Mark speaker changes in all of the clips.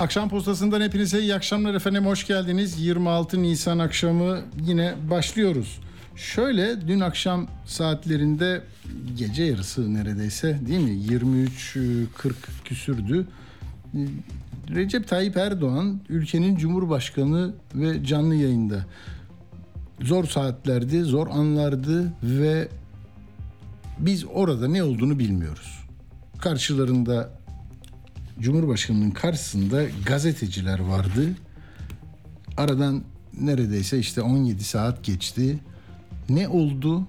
Speaker 1: Akşam postasından hepinize iyi akşamlar efendim. Hoş geldiniz. 26 Nisan akşamı yine başlıyoruz. Şöyle dün akşam saatlerinde gece yarısı neredeyse değil mi? 23.40 küsürdü. Recep Tayyip Erdoğan ülkenin Cumhurbaşkanı ve canlı yayında. Zor saatlerdi, zor anlardı ve biz orada ne olduğunu bilmiyoruz. Karşılarında Cumhurbaşkanının karşısında gazeteciler vardı. Aradan neredeyse işte 17 saat geçti. Ne oldu?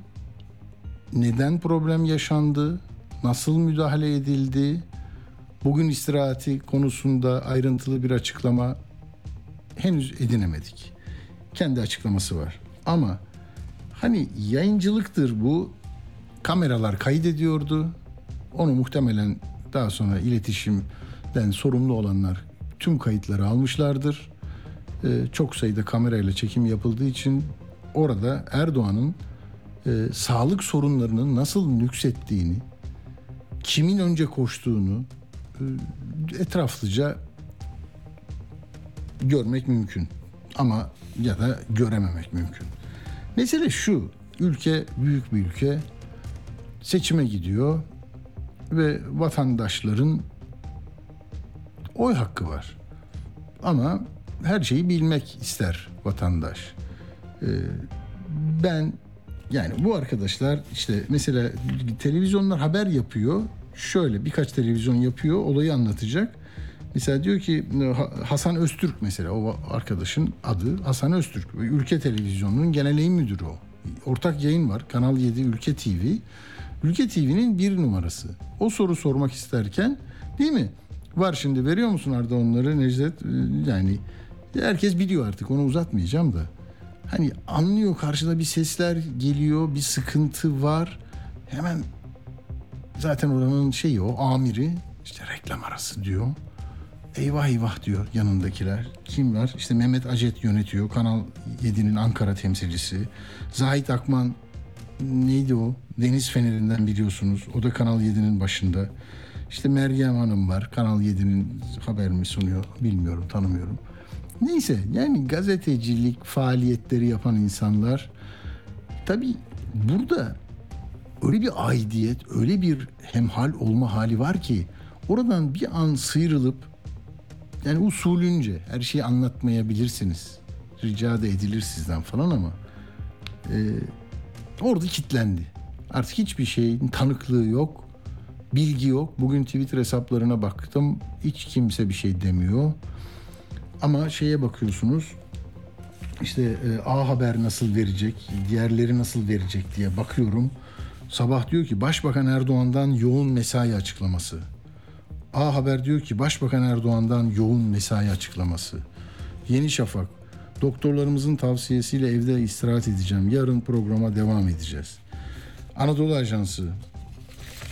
Speaker 1: Neden problem yaşandı? Nasıl müdahale edildi? Bugün istirahati konusunda ayrıntılı bir açıklama henüz edinemedik. Kendi açıklaması var. Ama hani yayıncılıktır bu. Kameralar kaydediyordu. Onu muhtemelen daha sonra iletişimden sorumlu olanlar tüm kayıtları almışlardır. Ee, çok sayıda kamerayla çekim yapıldığı için orada Erdoğan'ın e, sağlık sorunlarının nasıl nüksettiğini, kimin önce koştuğunu e, etraflıca görmek mümkün. Ama ya da görememek mümkün. Mesele şu, ülke büyük bir ülke, seçime gidiyor ve vatandaşların oy hakkı var. Ama her şeyi bilmek ister vatandaş. Ee, ben yani bu arkadaşlar işte mesela televizyonlar haber yapıyor. Şöyle birkaç televizyon yapıyor, olayı anlatacak. Mesela diyor ki Hasan Öztürk mesela o arkadaşın adı Hasan Öztürk. Ülke Televizyonu'nun genel yayın müdürü o. Ortak yayın var. Kanal 7 Ülke TV. Ülke TV'nin bir numarası. O soru sormak isterken değil mi? Var şimdi veriyor musun Arda onları Necdet? Yani herkes biliyor artık onu uzatmayacağım da. Hani anlıyor karşıda bir sesler geliyor, bir sıkıntı var. Hemen zaten oranın şeyi o amiri işte reklam arası diyor. Eyvah eyvah diyor yanındakiler. Kim var? İşte Mehmet Acet yönetiyor. Kanal 7'nin Ankara temsilcisi. Zahit Akman neydi o? Deniz Feneri'nden biliyorsunuz. O da Kanal 7'nin başında. İşte Meryem Hanım var. Kanal 7'nin haber mi sunuyor bilmiyorum, tanımıyorum. Neyse yani gazetecilik faaliyetleri yapan insanlar tabii burada öyle bir aidiyet, öyle bir hemhal olma hali var ki oradan bir an sıyrılıp yani usulünce her şeyi anlatmayabilirsiniz. Rica da edilir sizden falan ama e, orada kilitlendi. Artık hiçbir şeyin tanıklığı yok, bilgi yok. Bugün Twitter hesaplarına baktım, hiç kimse bir şey demiyor. Ama şeye bakıyorsunuz, işte e, A Haber nasıl verecek, diğerleri nasıl verecek diye bakıyorum. Sabah diyor ki Başbakan Erdoğan'dan yoğun mesai açıklaması. A Haber diyor ki Başbakan Erdoğan'dan yoğun mesai açıklaması. Yeni Şafak Doktorlarımızın tavsiyesiyle evde istirahat edeceğim. Yarın programa devam edeceğiz. Anadolu Ajansı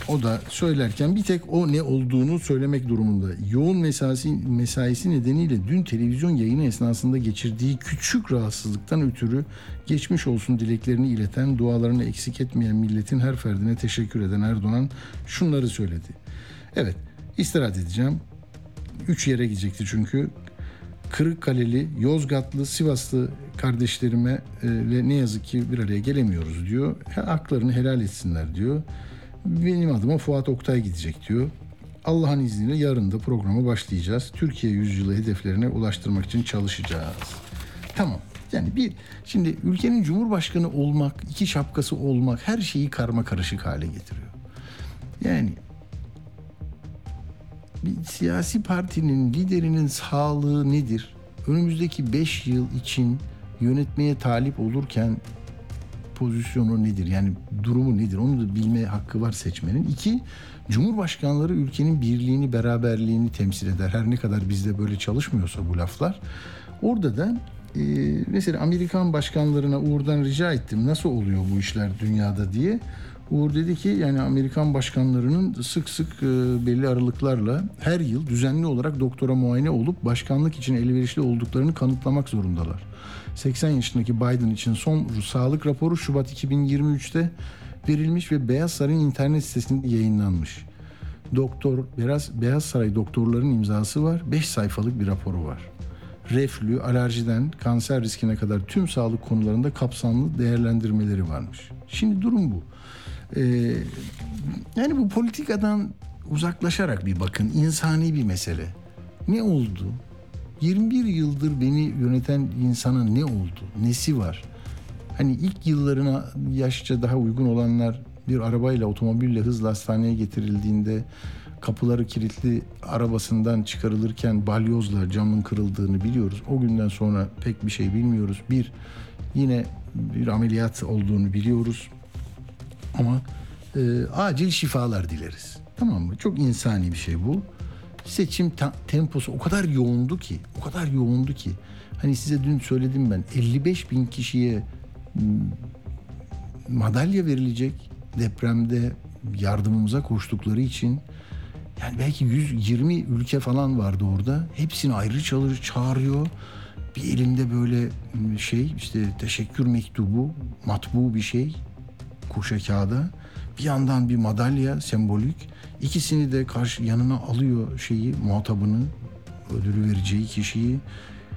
Speaker 1: o da söylerken bir tek o ne olduğunu söylemek durumunda. Yoğun mesaisi, mesaisi nedeniyle dün televizyon yayını esnasında geçirdiği küçük rahatsızlıktan ötürü geçmiş olsun dileklerini ileten, dualarını eksik etmeyen milletin her ferdine teşekkür eden Erdoğan şunları söyledi. Evet, istirahat edeceğim. Üç yere gidecekti çünkü. Kırıkkaleli, Yozgatlı, Sivaslı kardeşlerime e, ne yazık ki bir araya gelemiyoruz diyor. Haklarını helal etsinler diyor. Benim adıma Fuat Oktay gidecek diyor. Allah'ın izniyle yarın da programa başlayacağız. Türkiye yüzyılı hedeflerine ulaştırmak için çalışacağız. Tamam. Yani bir şimdi ülkenin cumhurbaşkanı olmak, iki şapkası olmak her şeyi karma karışık hale getiriyor. Yani bir siyasi partinin liderinin sağlığı nedir? Önümüzdeki 5 yıl için yönetmeye talip olurken pozisyonu nedir? Yani durumu nedir? Onu da bilme hakkı var seçmenin. İki, Cumhurbaşkanları ülkenin birliğini, beraberliğini temsil eder. Her ne kadar bizde böyle çalışmıyorsa bu laflar. Orada da e, mesela Amerikan başkanlarına Uğur'dan rica ettim nasıl oluyor bu işler dünyada diye. Uğur dedi ki yani Amerikan başkanlarının sık sık e, belli aralıklarla her yıl düzenli olarak doktora muayene olup başkanlık için elverişli olduklarını kanıtlamak zorundalar. 80 yaşındaki Biden için son sağlık raporu Şubat 2023'te verilmiş ve Beyaz Saray'ın internet sitesinde yayınlanmış. Doktor Beyaz, Beyaz Saray doktorların imzası var. 5 sayfalık bir raporu var. Reflü, alerjiden kanser riskine kadar tüm sağlık konularında kapsamlı değerlendirmeleri varmış. Şimdi durum bu. Ee, yani bu politikadan uzaklaşarak bir bakın insani bir mesele. Ne oldu? 21 yıldır beni yöneten insana ne oldu? Nesi var? Hani ilk yıllarına yaşça daha uygun olanlar bir arabayla otomobille hızla hastaneye getirildiğinde kapıları kilitli arabasından çıkarılırken balyozla camın kırıldığını biliyoruz. O günden sonra pek bir şey bilmiyoruz. Bir yine bir ameliyat olduğunu biliyoruz. Ama e, acil şifalar dileriz. Tamam mı? Çok insani bir şey bu. Seçim temposu o kadar yoğundu ki, o kadar yoğundu ki. Hani size dün söyledim ben 55 bin kişiye m, madalya verilecek depremde yardımımıza koştukları için yani belki 120 ülke falan vardı orada. Hepsini ayrı çalır, çağırıyor. Bir elinde böyle şey işte teşekkür mektubu, matbu bir şey kuşa kağıda. Bir yandan bir madalya sembolik. İkisini de karşı yanına alıyor şeyi muhatabını, ödülü vereceği kişiyi.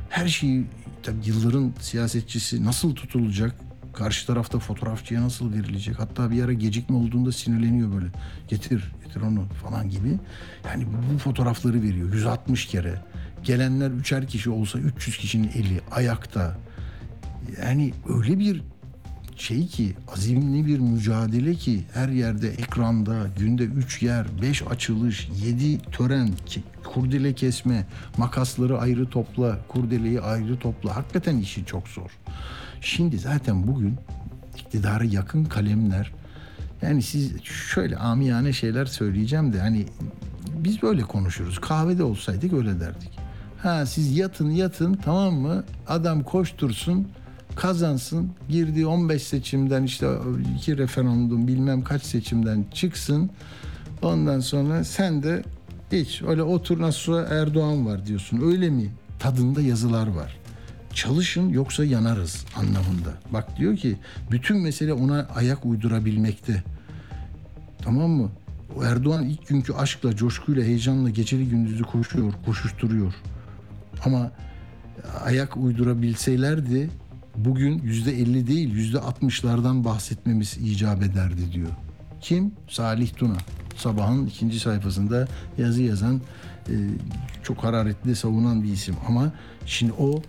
Speaker 1: Her şeyi tabii yılların siyasetçisi nasıl tutulacak? Karşı tarafta fotoğrafçıya nasıl verilecek? Hatta bir ara gecikme olduğunda sinirleniyor böyle. Getir, getir onu falan gibi. Yani bu fotoğrafları veriyor 160 kere. Gelenler üçer kişi olsa 300 kişinin eli ayakta. Yani öyle bir şey ki azimli bir mücadele ki her yerde ekranda günde 3 yer, 5 açılış, 7 tören, kurdele kesme, makasları ayrı topla, kurdeleyi ayrı topla. Hakikaten işi çok zor. Şimdi zaten bugün iktidara yakın kalemler yani siz şöyle amiyane şeyler söyleyeceğim de hani biz böyle konuşuruz. Kahvede olsaydık öyle derdik. Ha siz yatın yatın tamam mı? Adam koştursun kazansın. Girdiği 15 seçimden işte iki referandum bilmem kaç seçimden çıksın. Ondan sonra sen de hiç öyle otur nasıl Erdoğan var diyorsun. Öyle mi? Tadında yazılar var. Çalışın yoksa yanarız anlamında. Bak diyor ki bütün mesele ona ayak uydurabilmekte. Tamam mı? Erdoğan ilk günkü aşkla, coşkuyla, heyecanla geceli gündüzü koşuyor, koşuşturuyor. Ama ayak uydurabilselerdi bugün yüzde elli değil yüzde altmışlardan bahsetmemiz icap ederdi diyor. Kim? Salih Tuna. Sabahın ikinci sayfasında yazı yazan e, çok hararetli savunan bir isim. Ama şimdi o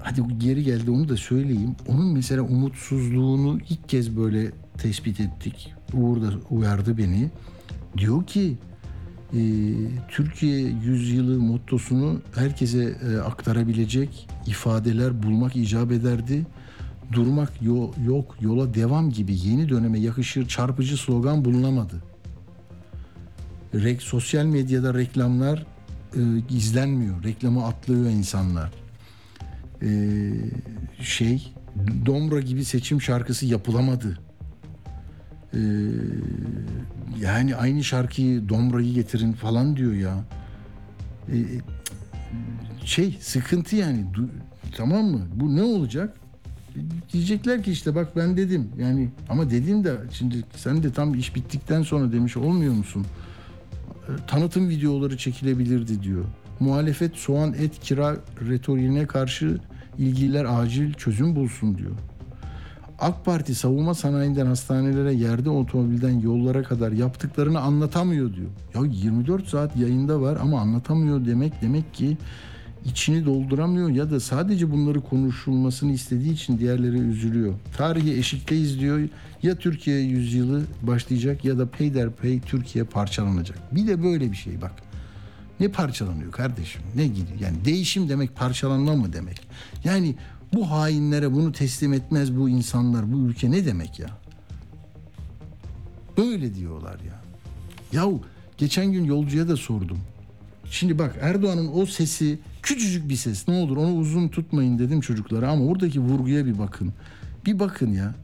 Speaker 1: hadi geri geldi onu da söyleyeyim. Onun mesela umutsuzluğunu ilk kez böyle tespit ettik. Uğur da uyardı beni. Diyor ki e, Türkiye yüzyılı mottosunu herkese e, aktarabilecek ifadeler bulmak icap ederdi. Durmak yo- yok, yola devam gibi yeni döneme yakışır çarpıcı slogan bulunamadı. Rek, sosyal medyada reklamlar e, izlenmiyor. Reklamı atlıyor insanlar. E, şey, Domra gibi seçim şarkısı yapılamadı. E, yani aynı şarkıyı Domra'yı getirin falan diyor ya. E, şey sıkıntı yani Du- tamam mı? Bu ne olacak? Diyecekler ki işte bak ben dedim yani ama dedim de şimdi sen de tam iş bittikten sonra demiş olmuyor musun? E, Tanıtım videoları çekilebilirdi diyor. Muhalefet soğan et kira retoriğine karşı ilgililer acil çözüm bulsun diyor. AK Parti savunma sanayinden hastanelere, yerde otomobilden yollara kadar yaptıklarını anlatamıyor diyor. Ya 24 saat yayında var ama anlatamıyor demek demek ki içini dolduramıyor ya da sadece bunları konuşulmasını istediği için diğerleri üzülüyor. Tarihi eşikteyiz diyor. Ya Türkiye yüzyılı başlayacak ya da peyderpey Türkiye parçalanacak. Bir de böyle bir şey bak. Ne parçalanıyor kardeşim? Ne gidiyor? Yani değişim demek parçalanma mı demek? Yani bu hainlere bunu teslim etmez bu insanlar, bu ülke ne demek ya? Böyle diyorlar ya. Yahu geçen gün yolcuya da sordum. Şimdi bak Erdoğan'ın o sesi Küçücük bir ses ne olur onu uzun tutmayın dedim çocuklara ama oradaki vurguya bir bakın. Bir bakın ya.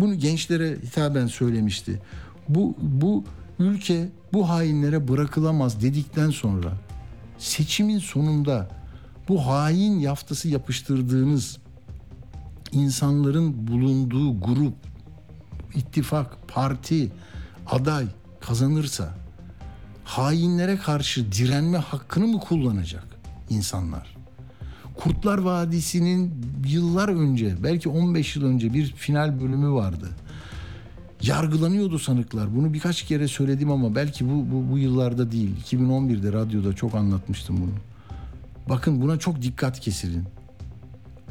Speaker 1: Bunu gençlere hitaben söylemişti. Bu bu ülke bu hainlere bırakılamaz dedikten sonra seçimin sonunda bu hain yaftası yapıştırdığınız insanların bulunduğu grup, ittifak, parti, aday kazanırsa hainlere karşı direnme hakkını mı kullanacak insanlar? Kurtlar Vadisi'nin yıllar önce, belki 15 yıl önce bir final bölümü vardı. Yargılanıyordu sanıklar. Bunu birkaç kere söyledim ama belki bu, bu, bu yıllarda değil. 2011'de radyoda çok anlatmıştım bunu. Bakın buna çok dikkat kesilin.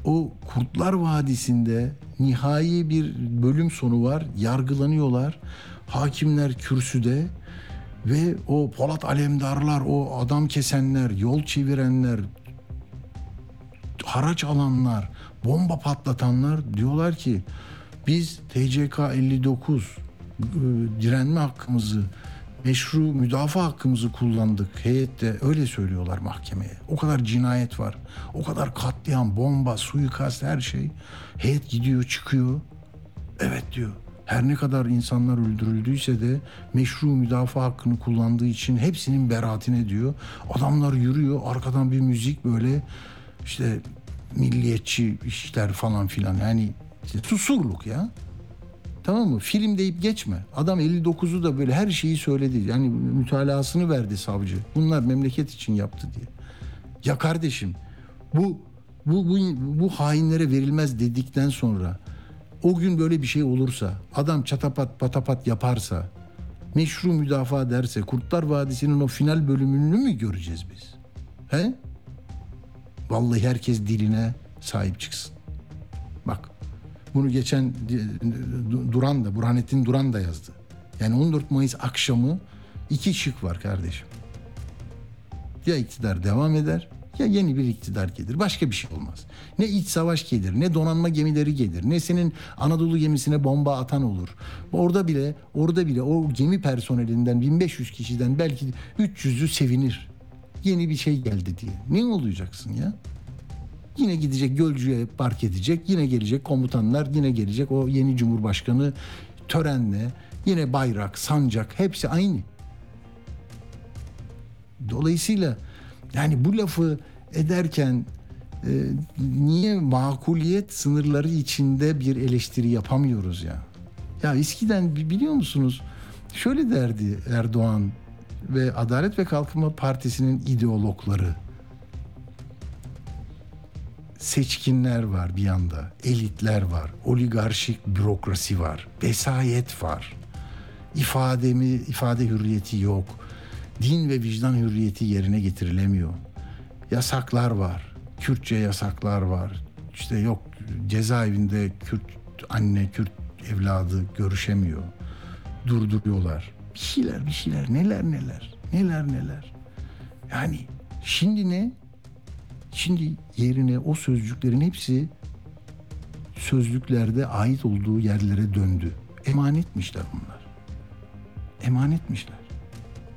Speaker 1: O Kurtlar Vadisi'nde nihai bir bölüm sonu var. Yargılanıyorlar. Hakimler kürsüde ve o Polat Alemdarlar, o adam kesenler, yol çevirenler, haraç alanlar, bomba patlatanlar diyorlar ki biz TCK 59 e, direnme hakkımızı, meşru müdafaa hakkımızı kullandık heyette öyle söylüyorlar mahkemeye. O kadar cinayet var. O kadar katliam, bomba, suikast her şey. Heyet gidiyor çıkıyor. Evet diyor. Her ne kadar insanlar öldürüldüyse de meşru müdafaa hakkını kullandığı için hepsinin beraatine diyor. Adamlar yürüyor arkadan bir müzik böyle işte milliyetçi işler falan filan yani işte susurluk ya. Tamam mı? Film deyip geçme. Adam 59'u da böyle her şeyi söyledi. Yani mütalasını verdi savcı. Bunlar memleket için yaptı diye. Ya kardeşim bu bu bu, bu hainlere verilmez dedikten sonra o gün böyle bir şey olursa, adam çatapat patapat yaparsa, meşru müdafaa derse Kurtlar Vadisi'nin o final bölümünü mü göreceğiz biz? He? Vallahi herkes diline sahip çıksın. Bak bunu geçen Duran da Burhanettin Duran da yazdı. Yani 14 Mayıs akşamı iki şık var kardeşim. Ya iktidar devam eder ya yeni bir iktidar gelir. Başka bir şey olmaz. Ne iç savaş gelir, ne donanma gemileri gelir, ne senin Anadolu gemisine bomba atan olur. Orada bile, orada bile o gemi personelinden 1500 kişiden belki 300'ü sevinir. Yeni bir şey geldi diye. Ne olacaksın ya? Yine gidecek Gölcü'ye park edecek. Yine gelecek komutanlar, yine gelecek o yeni cumhurbaşkanı törenle. Yine bayrak, sancak hepsi aynı. Dolayısıyla yani bu lafı ederken e, niye makuliyet sınırları içinde bir eleştiri yapamıyoruz ya? Ya eskiden biliyor musunuz? Şöyle derdi Erdoğan ve Adalet ve Kalkınma Partisi'nin ideologları. Seçkinler var bir yanda, elitler var, oligarşik bürokrasi var, vesayet var. İfademi, ifade hürriyeti yok. Din ve vicdan hürriyeti yerine getirilemiyor. Yasaklar var. Kürtçe yasaklar var. İşte yok cezaevinde Kürt anne, Kürt evladı görüşemiyor. Durduruyorlar. Bir şeyler, bir şeyler, neler neler, neler neler. Yani şimdi ne? Şimdi yerine o sözcüklerin hepsi sözlüklerde ait olduğu yerlere döndü. Emanetmişler bunlar. Emanetmişler.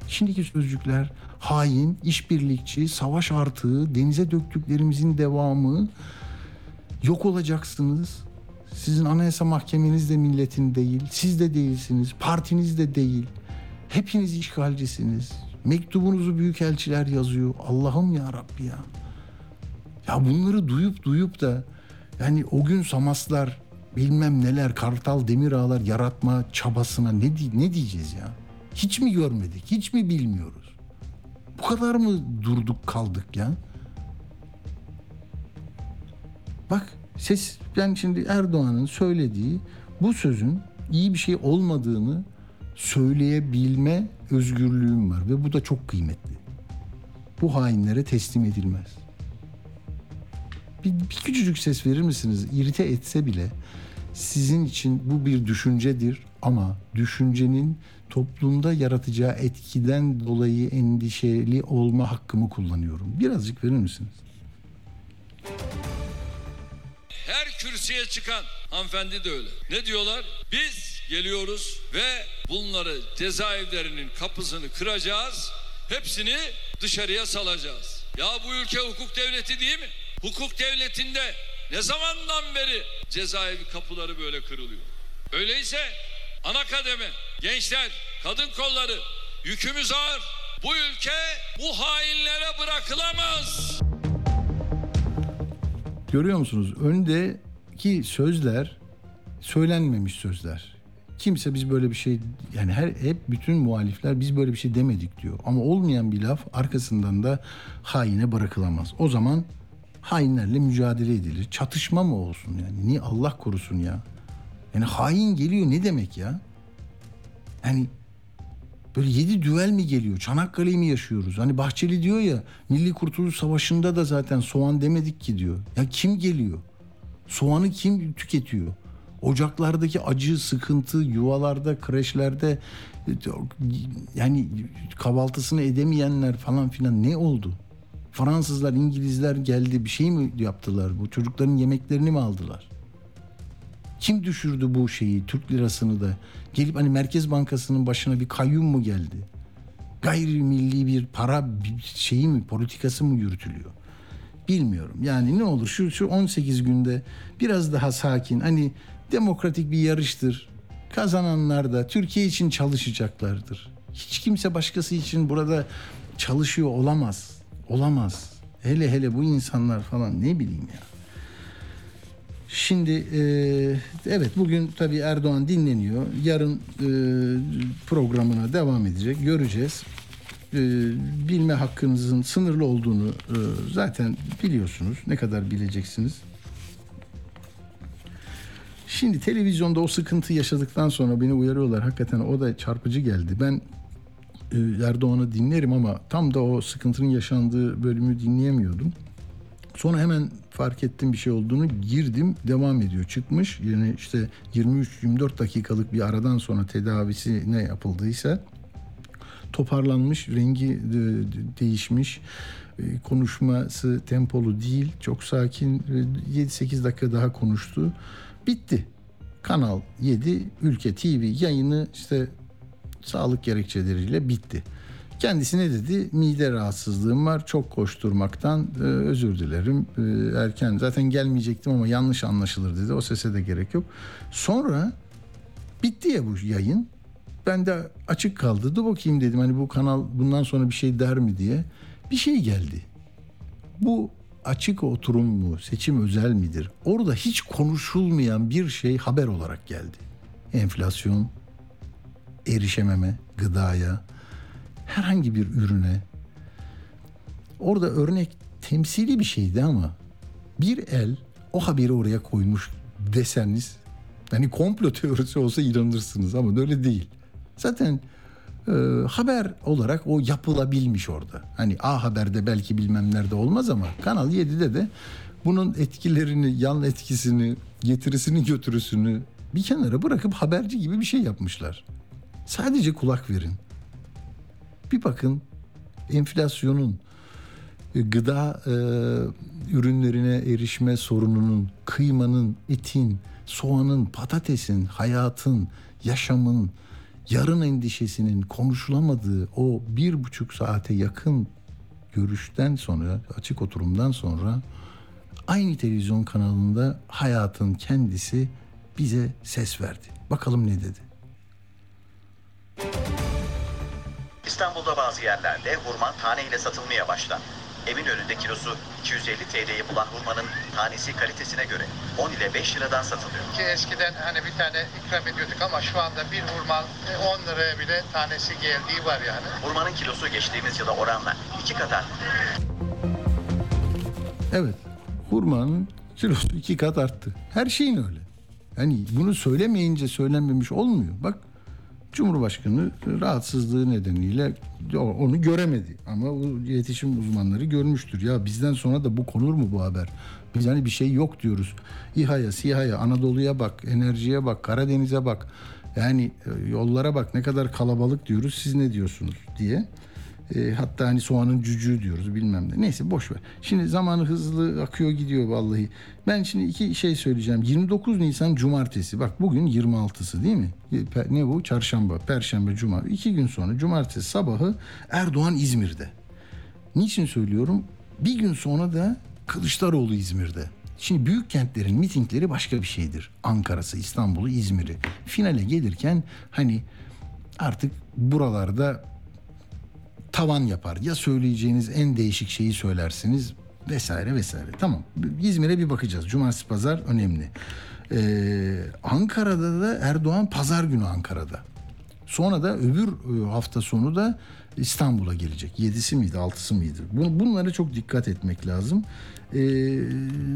Speaker 1: Şimdiki sözcükler hain, işbirlikçi, savaş artığı, denize döktüklerimizin devamı, yok olacaksınız. Sizin anayasa mahkemeniz de milletin değil, siz de değilsiniz, partiniz de değil. Hepiniz işgalcisiniz. Mektubunuzu büyükelçiler yazıyor. Allah'ım ya Rabbi ya. Ya bunları duyup duyup da yani o gün Samaslar bilmem neler Kartal Demirağlar yaratma çabasına ne, ne diyeceğiz ya? Hiç mi görmedik? Hiç mi bilmiyoruz? Bu kadar mı durduk kaldık ya? Bak ses ben şimdi Erdoğan'ın söylediği bu sözün iyi bir şey olmadığını söyleyebilme özgürlüğüm var ve bu da çok kıymetli. Bu hainlere teslim edilmez. Bir, bir küçücük ses verir misiniz? İrite etse bile sizin için bu bir düşüncedir ama düşüncenin toplumda yaratacağı etkiden dolayı endişeli olma hakkımı kullanıyorum. Birazcık verir misiniz?
Speaker 2: Her kürsüye çıkan hanımefendi de öyle. Ne diyorlar? Biz geliyoruz ve bunları cezaevlerinin kapısını kıracağız. Hepsini dışarıya salacağız. Ya bu ülke hukuk devleti değil mi? Hukuk devletinde ne zamandan beri cezaevi kapıları böyle kırılıyor? Öyleyse ana kademe, gençler, kadın kolları yükümüz ağır. Bu ülke bu hainlere bırakılamaz.
Speaker 1: Görüyor musunuz? Öndeki sözler söylenmemiş sözler. Kimse biz böyle bir şey yani her hep bütün muhalifler biz böyle bir şey demedik diyor. Ama olmayan bir laf arkasından da haine bırakılamaz. O zaman hainlerle mücadele edilir. Çatışma mı olsun yani? Niye Allah korusun ya? Yani hain geliyor ne demek ya? Yani böyle yedi düvel mi geliyor? Çanakkale'yi mi yaşıyoruz? Hani Bahçeli diyor ya Milli Kurtuluş Savaşı'nda da zaten soğan demedik ki diyor. Ya kim geliyor? Soğanı kim tüketiyor? Ocaklardaki acı, sıkıntı, yuvalarda, kreşlerde yani kahvaltısını edemeyenler falan filan ne oldu? Fransızlar, İngilizler geldi bir şey mi yaptılar? Bu çocukların yemeklerini mi aldılar? Kim düşürdü bu şeyi Türk lirasını da? Gelip hani Merkez Bankası'nın başına bir kayyum mu geldi? Gayrimilli bir para şeyi mi politikası mı yürütülüyor? Bilmiyorum. Yani ne olur şu şu 18 günde biraz daha sakin hani demokratik bir yarıştır. Kazananlar da Türkiye için çalışacaklardır. Hiç kimse başkası için burada çalışıyor olamaz. Olamaz. Hele hele bu insanlar falan ne bileyim ya. Şimdi e, evet bugün tabii Erdoğan dinleniyor. Yarın e, programına devam edecek. Göreceğiz. E, bilme hakkınızın sınırlı olduğunu e, zaten biliyorsunuz. Ne kadar bileceksiniz. Şimdi televizyonda o sıkıntı yaşadıktan sonra beni uyarıyorlar. Hakikaten o da çarpıcı geldi. Ben Erdoğan'ı dinlerim ama tam da o sıkıntının yaşandığı bölümü dinleyemiyordum. Sonra hemen fark ettim bir şey olduğunu girdim devam ediyor. Çıkmış yani işte 23-24 dakikalık bir aradan sonra tedavisi ne yapıldıysa toparlanmış rengi de- de- değişmiş e, konuşması tempolu değil çok sakin e, 7-8 dakika daha konuştu. Bitti. Kanal 7 Ülke TV yayını işte sağlık gerekçeleriyle bitti. Kendisi ne dedi? Mide rahatsızlığım var. Çok koşturmaktan e, özür dilerim. E, erken zaten gelmeyecektim ama yanlış anlaşılır dedi. O sese de gerek yok. Sonra bitti ya bu yayın. Ben de açık kaldı. Dur bakayım dedim hani bu kanal bundan sonra bir şey der mi diye. Bir şey geldi. Bu açık oturum mu, seçim özel midir? Orada hiç konuşulmayan bir şey haber olarak geldi. Enflasyon, erişememe gıdaya, herhangi bir ürüne. Orada örnek temsili bir şeydi ama bir el o haberi oraya koymuş deseniz hani komplo teorisi olsa inanırsınız ama öyle değil. Zaten e, haber olarak o yapılabilmiş orada. Hani A Haber'de belki bilmem nerede olmaz ama Kanal 7'de de bunun etkilerini, yan etkisini, getirisini götürüsünü bir kenara bırakıp haberci gibi bir şey yapmışlar. Sadece kulak verin. Bir bakın enflasyonun e, gıda e, ürünlerine erişme sorununun, kıymanın, etin, soğanın, patatesin, hayatın, yaşamın, yarın endişesinin konuşulamadığı o bir buçuk saate yakın görüşten sonra, açık oturumdan sonra aynı televizyon kanalında hayatın kendisi bize ses verdi. Bakalım ne dedi.
Speaker 3: İstanbul'da bazı yerlerde hurma taneyle satılmaya başlandı. Evin önünde kilosu 250 TL'yi bulan hurmanın tanesi kalitesine göre 10 ile 5 liradan satılıyor.
Speaker 4: Ki eskiden hani bir tane ikram ediyorduk ama şu anda bir hurma e, 10 liraya bile tanesi geldiği var yani.
Speaker 3: Hurmanın kilosu geçtiğimiz yıla oranla iki kat arttı.
Speaker 1: Evet. Hurmanın kilosu iki kat arttı. Her şeyin öyle. Yani bunu söylemeyince söylenmemiş olmuyor. Bak Cumhurbaşkanı rahatsızlığı nedeniyle onu göremedi. Ama iletişim uzmanları görmüştür. Ya bizden sonra da bu konur mu bu haber? Biz hani bir şey yok diyoruz. İHA'ya, SİHA'ya, Anadolu'ya bak, enerjiye bak, Karadeniz'e bak. Yani e, yollara bak ne kadar kalabalık diyoruz siz ne diyorsunuz diye. E, hatta hani soğanın cücüğü diyoruz bilmem ne. Neyse boş ver. Şimdi zamanı hızlı akıyor gidiyor vallahi. Ben şimdi iki şey söyleyeceğim. 29 Nisan Cumartesi. Bak bugün 26'sı değil mi? E, Ne bu? Çarşamba, Perşembe, Cuma. İki gün sonra Cumartesi sabahı Erdoğan İzmir'de. Niçin söylüyorum? Bir gün sonra da Kılıçdaroğlu İzmir'de. Şimdi büyük kentlerin mitingleri başka bir şeydir. Ankara'sı, İstanbul'u, İzmir'i. Finale gelirken hani artık buralarda tavan yapar. Ya söyleyeceğiniz en değişik şeyi söylersiniz vesaire vesaire. Tamam. İzmir'e bir bakacağız. Cumartesi pazar önemli. Ee, Ankara'da da Erdoğan pazar günü Ankara'da. Sonra da öbür e, hafta sonu da İstanbul'a gelecek. Yedisi miydi, altısı mıydı? Bun- Bunlara çok dikkat etmek lazım. Ee,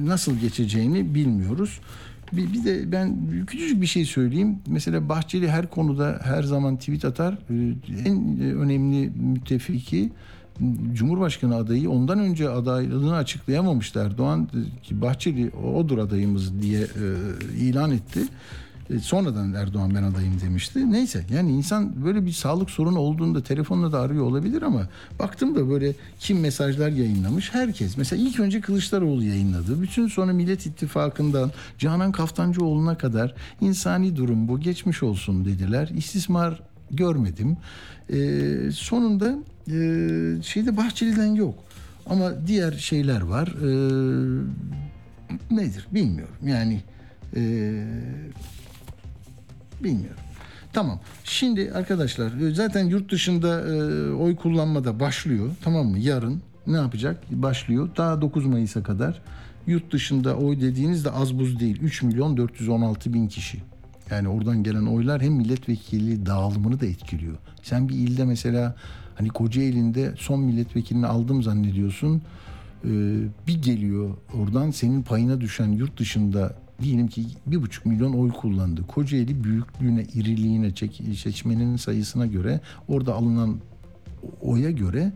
Speaker 1: nasıl geçeceğini bilmiyoruz. Bir, bir de ben küçücük bir şey söyleyeyim. Mesela Bahçeli her konuda her zaman tweet atar. Ee, En önemli müttefiki Cumhurbaşkanı adayı ondan önce adaylığını açıklayamamıştı Erdoğan. Ki Bahçeli odur adayımız diye e, ilan etti. E, sonradan Erdoğan ben adayım demişti. Neyse yani insan böyle bir sağlık sorunu olduğunda telefonla da arıyor olabilir ama baktım da böyle kim mesajlar yayınlamış herkes. Mesela ilk önce Kılıçdaroğlu yayınladı. Bütün sonra Millet İttifakı'ndan Canan Kaftancıoğlu'na kadar insani durum bu geçmiş olsun dediler. İstismar görmedim. E, sonunda e, şeyde Bahçeli'den yok. Ama diğer şeyler var. E, nedir bilmiyorum. Yani e, Bilmiyorum. Tamam. Şimdi arkadaşlar e, zaten yurt dışında e, oy kullanma da başlıyor. Tamam mı? Yarın ne yapacak? Başlıyor. Daha 9 Mayıs'a kadar yurt dışında oy dediğinizde az buz değil. 3 milyon 416 bin kişi. Yani oradan gelen oylar hem milletvekili dağılımını da etkiliyor. Sen bir ilde mesela hani Kocaeli'nde son milletvekilini aldım zannediyorsun. Ee, bir geliyor oradan senin payına düşen yurt dışında diyelim ki bir buçuk milyon oy kullandı. Kocaeli büyüklüğüne, iriliğine, seçmenin sayısına göre orada alınan oya göre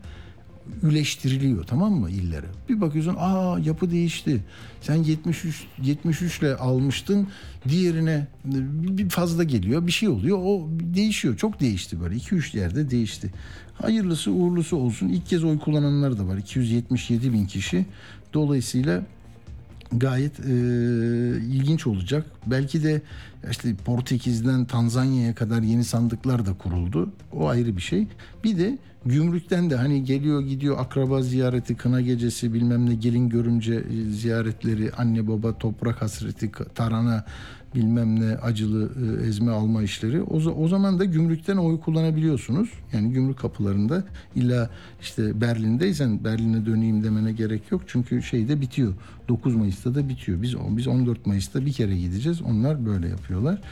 Speaker 1: üleştiriliyor tamam mı illere? Bir bakıyorsun aa yapı değişti. Sen 73 73 ile almıştın. Diğerine bir fazla geliyor. Bir şey oluyor. O değişiyor. Çok değişti böyle. 2 3 yerde değişti. Hayırlısı uğurlusu olsun. İlk kez oy kullananlar da var. 277 bin kişi. Dolayısıyla gayet e, ilginç olacak. Belki de işte Portekiz'den Tanzanya'ya kadar yeni sandıklar da kuruldu. O ayrı bir şey. Bir de gümrükten de hani geliyor gidiyor akraba ziyareti, kına gecesi bilmem ne gelin görümce e, ziyaretleri, anne baba toprak hasreti, tarana bilmem ne acılı e, ezme alma işleri. O, o zaman da gümrükten oy kullanabiliyorsunuz. Yani gümrük kapılarında illa işte Berlin'deysen Berlin'e döneyim demene gerek yok. Çünkü şeyde bitiyor. 9 Mayıs'ta da bitiyor. Biz biz 14 Mayıs'ta bir kere gideceğiz. Onlar böyle yapıyorlar.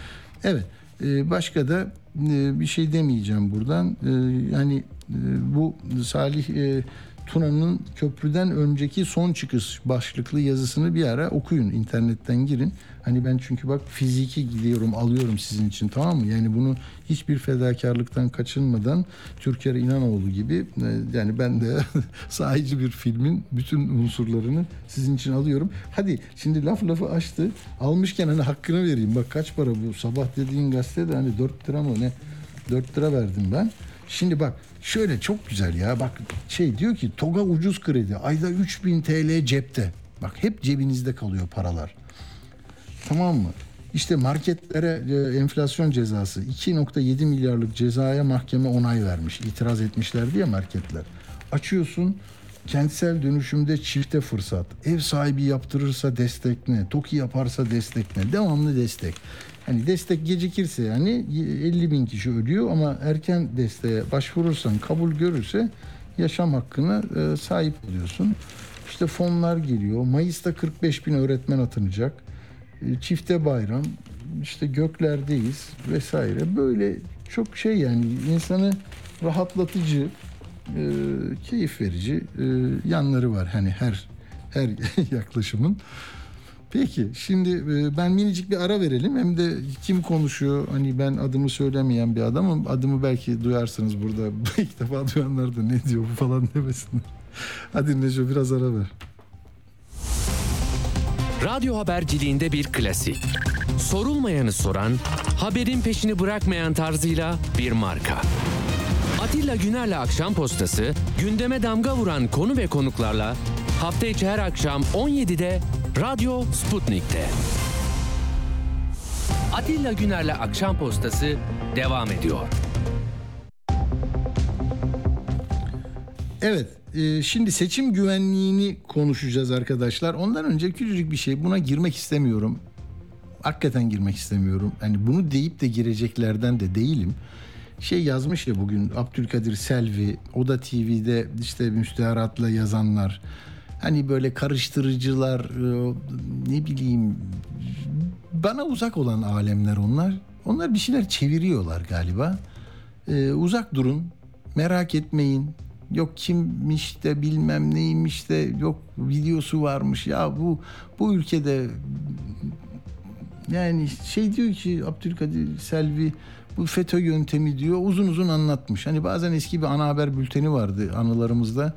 Speaker 1: Evet. e, Başka da e, bir şey demeyeceğim buradan. Yani bu Salih Tuna'nın köprüden önceki son çıkış başlıklı yazısını bir ara okuyun. internetten girin. Hani ben çünkü bak fiziki gidiyorum alıyorum sizin için tamam mı? Yani bunu hiçbir fedakarlıktan kaçınmadan Türker İnanoğlu gibi e, yani ben de sahici bir filmin bütün unsurlarını sizin için alıyorum. Hadi şimdi laf lafı açtı. Almışken hani hakkını vereyim. Bak kaç para bu sabah dediğin gazetede hani 4 lira mı ne? 4 lira verdim ben. Şimdi bak şöyle çok güzel ya bak şey diyor ki TOG'a ucuz kredi ayda 3000 TL cepte. Bak hep cebinizde kalıyor paralar. Tamam mı? İşte marketlere e, enflasyon cezası 2.7 milyarlık cezaya mahkeme onay vermiş. İtiraz etmişlerdi ya marketler. Açıyorsun kentsel dönüşümde çifte fırsat. Ev sahibi yaptırırsa destek ne? TOKİ yaparsa destek ne? Devamlı destek. Hani destek gecikirse yani 50 bin kişi ödüyor ama erken desteğe başvurursan kabul görürse yaşam hakkına e, sahip oluyorsun. İşte fonlar geliyor. Mayıs'ta 45 bin öğretmen atanacak. E, Çifte bayram, işte göklerdeyiz vesaire. Böyle çok şey yani insanı rahatlatıcı, e, keyif verici yanları var. Hani her her yaklaşımın. Peki şimdi e, ben minicik bir ara verelim. Hem de kim konuşuyor? Hani ben adımı söylemeyen bir adamım. Adımı belki duyarsınız burada. İlk defa duyanlar da ne diyor bu falan demesinler. Hadi Neco biraz ara ver.
Speaker 5: Radyo haberciliğinde bir klasik. Sorulmayanı soran, haberin peşini bırakmayan tarzıyla bir marka. Atilla Güner'le Akşam Postası, gündeme damga vuran konu ve konuklarla hafta içi her akşam 17'de Radyo Sputnik'te. Atilla Güner'le Akşam Postası devam ediyor.
Speaker 1: Evet, e, şimdi seçim güvenliğini konuşacağız arkadaşlar. Ondan önce küçücük bir şey. Buna girmek istemiyorum. Hakikaten girmek istemiyorum. Yani bunu deyip de gireceklerden de değilim. Şey yazmış ya bugün Abdülkadir Selvi, Oda TV'de işte müsteharatla yazanlar. Hani böyle karıştırıcılar, e, ne bileyim bana uzak olan alemler onlar. Onlar bir şeyler çeviriyorlar galiba. Ee, uzak durun, merak etmeyin. Yok kimmiş de bilmem neymiş de yok videosu varmış. Ya bu bu ülkede yani şey diyor ki Abdülkadir Selvi bu FETÖ yöntemi diyor uzun uzun anlatmış. Hani bazen eski bir ana haber bülteni vardı anılarımızda.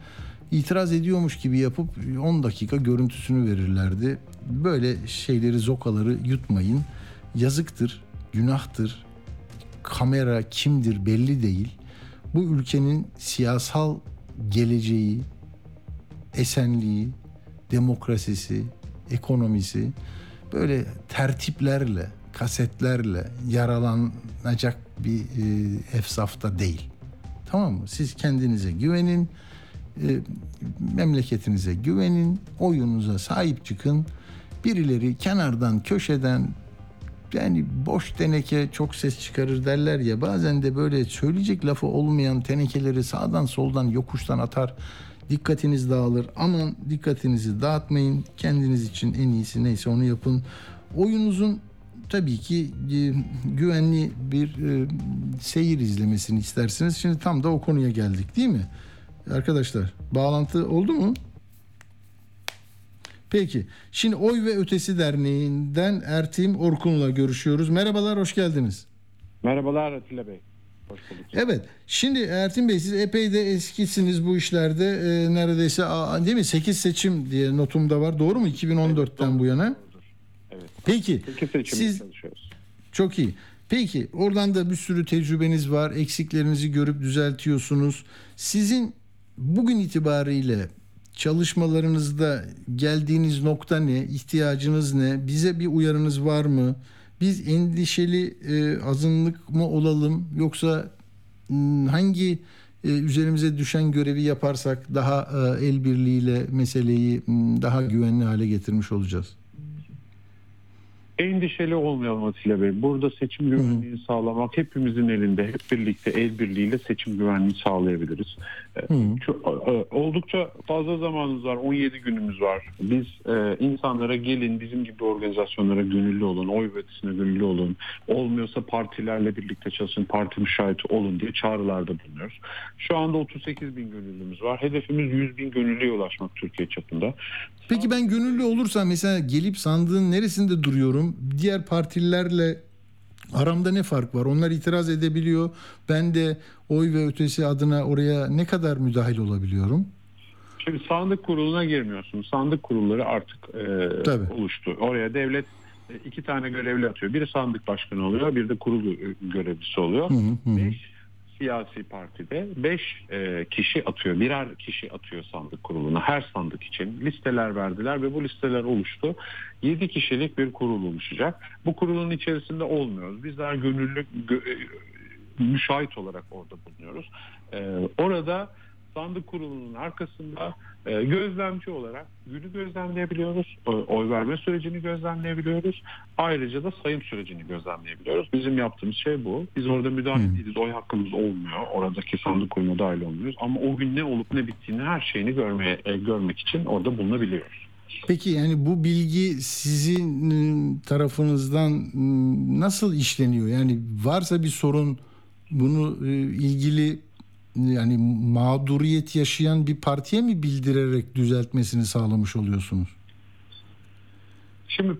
Speaker 1: İtiraz ediyormuş gibi yapıp 10 dakika görüntüsünü verirlerdi. Böyle şeyleri zokaları yutmayın. Yazıktır, günahtır. Kamera kimdir belli değil. Bu ülkenin siyasal geleceği, esenliği, demokrasisi, ekonomisi böyle tertiplerle, kasetlerle yaralanacak bir e, efsafta değil. Tamam mı? Siz kendinize güvenin, e, memleketinize güvenin, oyunuza sahip çıkın. Birileri kenardan, köşeden yani boş teneke çok ses çıkarır derler ya bazen de böyle söyleyecek lafı olmayan tenekeleri sağdan soldan yokuştan atar. Dikkatiniz dağılır. Aman dikkatinizi dağıtmayın. Kendiniz için en iyisi neyse onu yapın. Oyunuzun tabii ki e, güvenli bir e, seyir izlemesini istersiniz. Şimdi tam da o konuya geldik değil mi arkadaşlar bağlantı oldu mu? Peki. Şimdi Oy ve Ötesi Derneği'nden Ertim Orkun'la görüşüyoruz. Merhabalar, hoş geldiniz.
Speaker 6: Merhabalar Atilla Bey.
Speaker 1: Evet. Şimdi Ertin Bey siz epey de eskisiniz bu işlerde. Ee, neredeyse aa, değil mi? 8 seçim diye notumda var. Doğru mu? 2014'ten bu yana.
Speaker 6: Evet.
Speaker 1: Peki.
Speaker 6: İki seçimde
Speaker 1: Siz
Speaker 6: çalışıyoruz.
Speaker 1: çok iyi. Peki oradan da bir sürü tecrübeniz var. Eksiklerinizi görüp düzeltiyorsunuz. Sizin bugün itibariyle çalışmalarınızda geldiğiniz nokta ne? İhtiyacınız ne? Bize bir uyarınız var mı? Biz endişeli e, azınlık mı olalım yoksa m, hangi e, üzerimize düşen görevi yaparsak daha e, el birliğiyle meseleyi m, daha güvenli hale getirmiş olacağız?
Speaker 6: Endişeli olmayalım Atilla Bey. Burada seçim güvenliğini sağlamak hepimizin elinde. Hep birlikte el birliğiyle seçim güvenliği sağlayabiliriz. Ee, çok- e, oldukça fazla zamanımız var. 17 günümüz var. Biz e, insanlara gelin bizim gibi organizasyonlara gönüllü olun. Oy vetisine gönüllü olun. Olmuyorsa partilerle birlikte çalışın. Parti müşahidi olun diye çağrılarda bulunuyoruz. Şu anda 38 bin gönüllümüz var. Hedefimiz 100 bin gönüllüye ulaşmak Türkiye çapında.
Speaker 1: Peki ben gönüllü olursam mesela gelip sandığın neresinde duruyorum? Diğer partililerle aramda ne fark var? Onlar itiraz edebiliyor. Ben de oy ve ötesi adına oraya ne kadar müdahil olabiliyorum?
Speaker 6: Şimdi sandık kuruluna girmiyorsun. Sandık kurulları artık e,
Speaker 1: Tabii.
Speaker 6: oluştu. Oraya devlet e, iki tane görevli atıyor. Biri sandık başkanı oluyor, bir de kurul e, görevlisi oluyor.
Speaker 1: Hı hı hı.
Speaker 6: Beş siyasi partide beş e, kişi atıyor. Birer kişi atıyor sandık kuruluna. Her sandık için listeler verdiler ve bu listeler oluştu. Yedi kişilik bir kurul oluşacak. Bu kurulun içerisinde olmuyoruz. Bizler gönüllü gö- e, müşahit olarak orada bulunuyoruz. E, orada sandık kurulunun arkasında e, gözlemci olarak günü gözlemleyebiliyoruz. O- Oy verme sürecini gözlemleyebiliyoruz. Ayrıca da sayım sürecini gözlemleyebiliyoruz. Bizim yaptığımız şey bu. Biz orada müdahale değiliz. Oy hakkımız olmuyor. Oradaki sandık kuruluna dahil olmuyoruz. Ama o gün ne olup ne bittiğini her şeyini görmeye e, görmek için orada bulunabiliyoruz.
Speaker 1: Peki yani bu bilgi sizin ıı, tarafınızdan ıı, nasıl işleniyor? Yani varsa bir sorun bunu ıı, ilgili yani mağduriyet yaşayan bir partiye mi bildirerek düzeltmesini sağlamış oluyorsunuz?
Speaker 6: Şimdi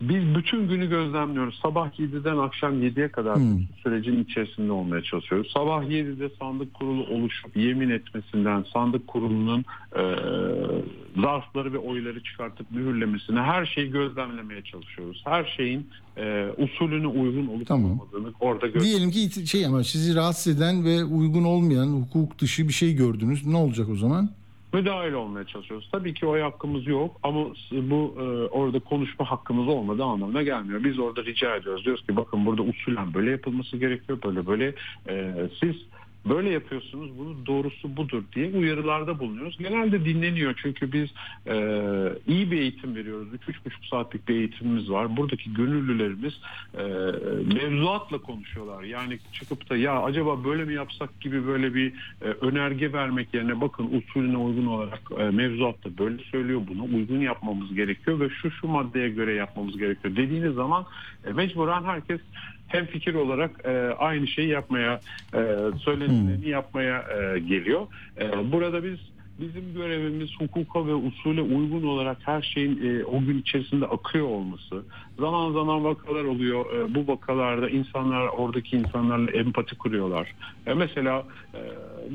Speaker 6: biz bütün günü gözlemliyoruz. Sabah 7'den akşam 7'ye kadar
Speaker 1: Hmm.
Speaker 6: sürecin içerisinde olmaya çalışıyoruz. Sabah 7'de sandık kurulu oluşup yemin etmesinden sandık kurulunun e, zarfları ve oyları çıkartıp mühürlemesine her şeyi gözlemlemeye çalışıyoruz. Her şeyin e, usulüne uygun olup
Speaker 1: Tamam.
Speaker 6: olmadığını orada gö-
Speaker 1: Diyelim ki şey ama sizi rahatsız eden ve uygun olmayan hukuk dışı bir şey gördünüz. Ne olacak o zaman?
Speaker 6: Müdahil olmaya çalışıyoruz. Tabii ki oy hakkımız yok ama bu e, orada konuşma hakkımız olmadığı anlamına gelmiyor. Biz orada rica ediyoruz. Diyoruz ki bakın burada usulen böyle yapılması gerekiyor. Böyle böyle e, siz Böyle yapıyorsunuz bunun doğrusu budur diye uyarılarda bulunuyoruz. Genelde dinleniyor çünkü biz e, iyi bir eğitim veriyoruz. 3-3,5 saatlik bir eğitimimiz var. Buradaki gönüllülerimiz e, mevzuatla konuşuyorlar. Yani çıkıp da ya acaba böyle mi yapsak gibi böyle bir e, önerge vermek yerine bakın usulüne uygun olarak e, mevzuatta böyle söylüyor. Buna uygun yapmamız gerekiyor ve şu şu maddeye göre yapmamız gerekiyor dediğiniz zaman e, mecburen herkes hem fikir olarak e, aynı şeyi yapmaya, e, söylenileni yapmaya e, geliyor. E, burada biz bizim görevimiz hukuka ve usule uygun olarak her şeyin e, o gün içerisinde akıyor olması. Zaman zaman vakalar oluyor. E, bu vakalarda insanlar oradaki insanlarla empati kuruyorlar. E, mesela e,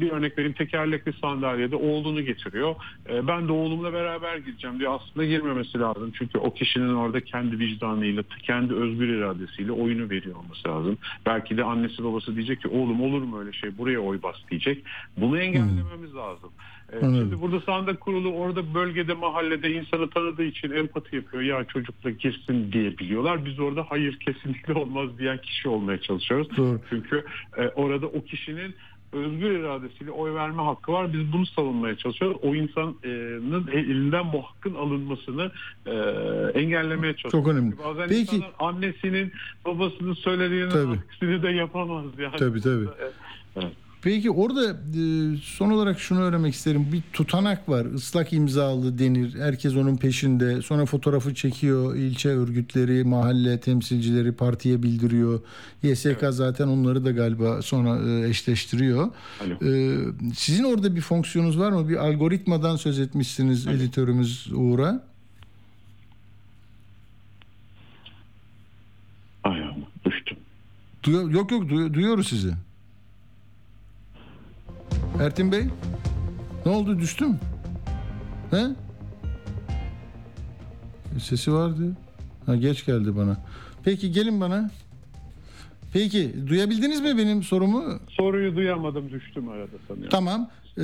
Speaker 6: bir örnek vereyim tekerlekli sandalyede oğlunu getiriyor. E, ben de oğlumla beraber gideceğim diye aslında girmemesi lazım. Çünkü o kişinin orada kendi vicdanıyla, kendi özgür iradesiyle oyunu veriyor olması lazım. Belki de annesi babası diyecek ki oğlum olur mu öyle şey buraya oy bas diyecek. Bunu engellememiz lazım. E,
Speaker 1: Anladım.
Speaker 6: şimdi burada sandık kurulu orada bölgede mahallede insanı tanıdığı için empati yapıyor. Ya çocukla girsin diyebiliyorlar. Biz orada hayır kesinlikle olmaz diyen kişi olmaya çalışıyoruz.
Speaker 1: Doğru.
Speaker 6: Çünkü e, orada o kişinin özgür iradesiyle oy verme hakkı var. Biz bunu savunmaya çalışıyoruz. O insanın elinden bu hakkın alınmasını e, engellemeye çalışıyoruz.
Speaker 1: Çok önemli.
Speaker 6: Çünkü Bazen
Speaker 1: Peki-
Speaker 6: insanlar annesinin babasının söylediğinin
Speaker 1: Tabii.
Speaker 6: aksini de yapamaz. Yani.
Speaker 1: Tabii, tabii.
Speaker 6: Evet.
Speaker 1: Peki orada e, son olarak şunu öğrenmek isterim. Bir tutanak var. ıslak imzalı denir. Herkes onun peşinde. Sonra fotoğrafı çekiyor. İlçe örgütleri, mahalle temsilcileri partiye bildiriyor. YSK zaten onları da galiba sonra e, eşleştiriyor.
Speaker 6: Alo.
Speaker 1: E, Sizin orada bir fonksiyonunuz var mı? Bir algoritmadan söz etmişsiniz editörümüz Uğur'a.
Speaker 6: Ayağım düştüm.
Speaker 1: Duyu- yok yok duyu- duyuyoruz sizi. Ertin Bey? Ne oldu düştü mü? He? Sesi vardı. Ha, geç geldi bana. Peki gelin bana. Peki duyabildiniz mi benim sorumu?
Speaker 6: Soruyu duyamadım düştüm arada sanıyorum.
Speaker 1: Tamam. Ee,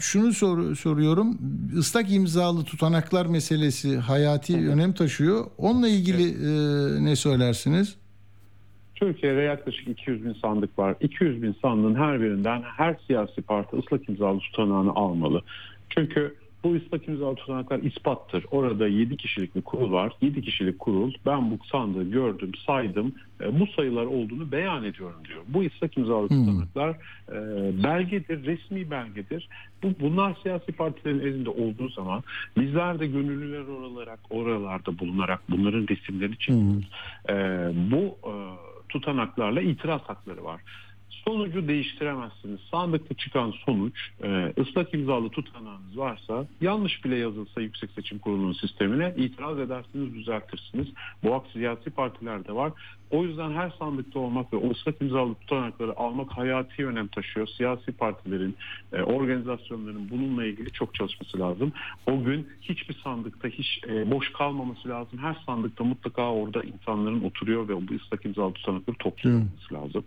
Speaker 1: şunu sor, soruyorum. Islak imzalı tutanaklar meselesi hayati önem taşıyor. Onunla ilgili e, ne söylersiniz?
Speaker 6: Türkiye'de yaklaşık 200 bin sandık var. 200 bin sandığın her birinden her siyasi parti ıslak imzalı tutanağını almalı. Çünkü bu ıslak imzalı tutanaklar ispattır. Orada 7 kişilik bir kurul var. 7 kişilik kurul ben bu sandığı gördüm, saydım. E, bu sayılar olduğunu beyan ediyorum diyor. Bu ıslak imzalı tutanaklar e, belgedir, resmi belgedir. Bu Bunlar siyasi partilerin elinde olduğu zaman bizler de gönüllüler olarak oralarda bulunarak bunların resimlerini çekiyoruz. E, bu e, tutanaklarla itiraz hakları var. Sonucu değiştiremezsiniz. Sandıkta çıkan sonuç e, ıslak imzalı tutanağınız varsa yanlış bile yazılsa Yüksek Seçim Kurulu'nun sistemine itiraz edersiniz, düzeltirsiniz. Bu hak siyasi partilerde var. O yüzden her sandıkta olmak ve o ıslak imzalı tutanakları almak hayati önem taşıyor. Siyasi partilerin, e, organizasyonların bununla ilgili çok çalışması lazım. O gün hiçbir sandıkta hiç e, boş kalmaması lazım. Her sandıkta mutlaka orada insanların oturuyor ve bu ıslak imzalı tutanakları topluyor olması lazım.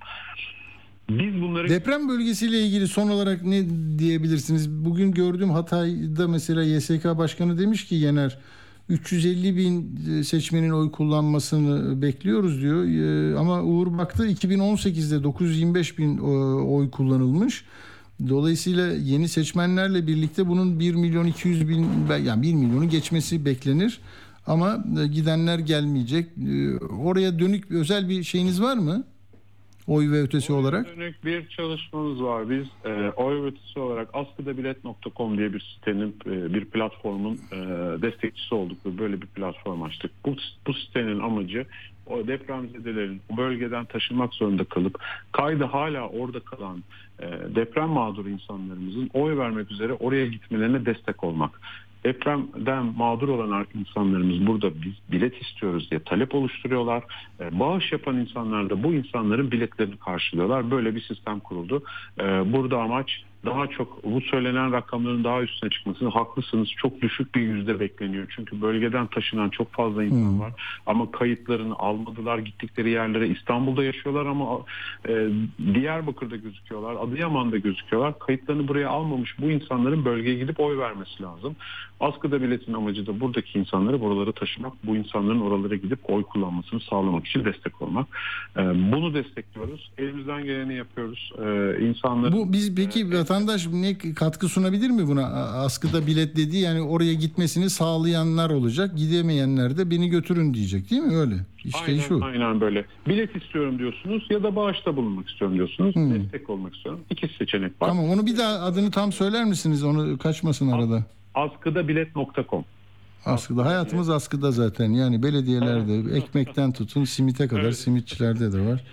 Speaker 6: Biz bunları
Speaker 1: Deprem bölgesiyle ilgili son olarak ne diyebilirsiniz? Bugün gördüğüm Hatay'da mesela YSK Başkanı demiş ki Yener 350 bin seçmenin oy kullanmasını bekliyoruz diyor. Ee, Ama Uğur baktı 2018'de 925 bin e, oy kullanılmış. Dolayısıyla yeni seçmenlerle birlikte bunun 1 milyon 200 bin yani 1 milyonu geçmesi beklenir. Ama e, gidenler gelmeyecek. Oraya dönük özel bir şeyiniz var mı? Oy ve ötesi olarak.
Speaker 6: Dönük bir çalışmamız var. Biz e, oy ötesi olarak askıdabilet.com diye bir sitenin, e, bir platformun e, destekçisi olduk ve böyle bir platform açtık. Bu, bu sitenin amacı o depremzedelerin o bölgeden taşınmak zorunda kalıp kaydı hala orada kalan e, deprem mağduru insanlarımızın oy vermek üzere oraya gitmelerine destek olmak. Depremden mağdur olan insanlarımız burada biz bilet istiyoruz diye talep oluşturuyorlar. E, bağış yapan insanlar da bu insanların biletlerini karşılıyorlar. Böyle bir sistem kuruldu. E, burada amaç daha çok bu söylenen rakamların daha üstüne çıkmasını haklısınız. Çok düşük bir yüzde bekleniyor. Çünkü bölgeden taşınan çok fazla insan
Speaker 1: Hmm.
Speaker 6: var. Ama kayıtlarını almadılar gittikleri yerlere. İstanbul'da yaşıyorlar ama e, Diyarbakır'da gözüküyorlar. Adıyaman'da gözüküyorlar. Kayıtlarını buraya almamış bu insanların bölgeye gidip oy vermesi lazım. Askıda biletin amacı da buradaki insanları buralara taşımak. Bu insanların oralara gidip oy kullanmasını sağlamak için destek olmak. E, bunu destekliyoruz. Elimizden geleni yapıyoruz. E, insanların
Speaker 1: Bu biz peki vatandaş ne katkı sunabilir mi buna? Askıda bilet dediği yani oraya gitmesini sağlayanlar olacak. Gidemeyenler de beni götürün diyecek değil mi öyle? İşte
Speaker 6: aynen,
Speaker 1: şu.
Speaker 6: aynen böyle. Bilet istiyorum diyorsunuz ya da bağışta bulunmak istiyorum diyorsunuz. Destek olmak istiyorum. İki seçenek var.
Speaker 1: Tamam onu bir daha adını tam söyler misiniz? Onu kaçmasın arada.
Speaker 6: Askıdabilet.com
Speaker 1: Askıda. Hayatımız askıda zaten. Yani belediyelerde ekmekten tutun simite kadar simitçilerde de var.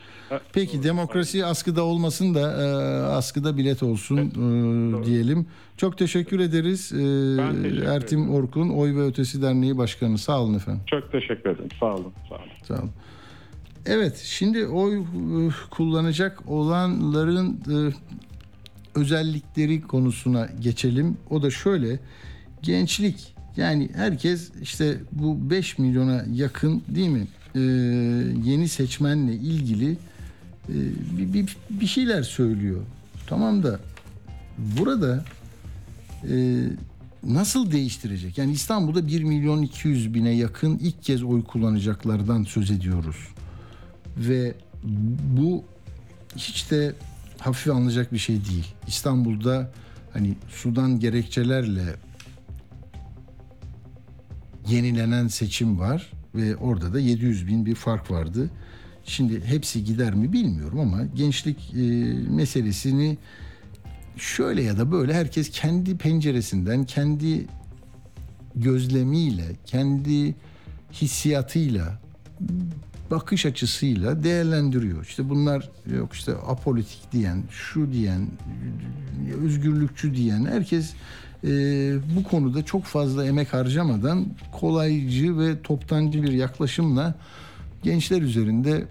Speaker 1: Peki demokrasi askıda olmasın da e, askıda bilet olsun e, diyelim. Çok teşekkür ederiz. E,
Speaker 6: teşekkür
Speaker 1: Ertim Orkun Oy ve Ötesi Derneği Başkanı. Sağ olun efendim.
Speaker 6: Çok teşekkür ederim. Sağ olun. Sağ olun.
Speaker 1: Sağ olun. Evet, şimdi oy e, kullanacak olanların e, özellikleri konusuna geçelim. O da şöyle, gençlik. Yani herkes işte bu 5 milyona yakın değil mi? e, yeni seçmenle ilgili e, bir, bir, bir şeyler söylüyor. Tamam da burada e, nasıl değiştirecek? Yani İstanbul'da 1 milyon 200 bine yakın ilk kez oy kullanacaklardan söz ediyoruz. Ve bu hiç de hafife alınacak bir şey değil. İstanbul'da hani sudan gerekçelerle yenilenen seçim var ve orada da 700 bin bir fark vardı. Şimdi hepsi gider mi bilmiyorum ama gençlik e, meselesini şöyle ya da böyle herkes kendi penceresinden, kendi gözlemiyle, kendi hissiyatıyla, bakış açısıyla değerlendiriyor. İşte bunlar yok işte apolitik diyen, şu diyen, özgürlükçü diyen herkes e, bu konuda çok fazla emek harcamadan kolaycı ve toptancı bir yaklaşımla gençler üzerinde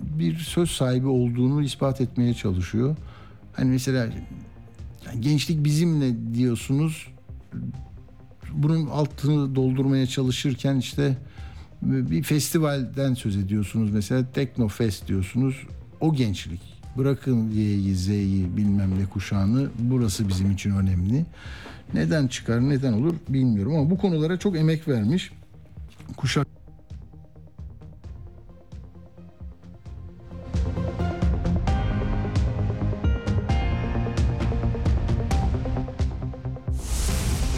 Speaker 1: bir söz sahibi olduğunu ispat etmeye çalışıyor. Hani mesela gençlik bizimle diyorsunuz. Bunun altını doldurmaya çalışırken işte bir festivalden söz ediyorsunuz. Mesela Teknofest diyorsunuz. O gençlik. Bırakın Y'yi, Z'yi bilmem ne kuşağını. Burası bizim için önemli. Neden çıkar, neden olur bilmiyorum ama bu konulara çok emek vermiş. Kuşak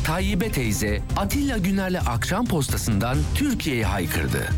Speaker 5: Tayyibe teyze Atilla Güner'le akşam postasından Türkiye'ye haykırdı.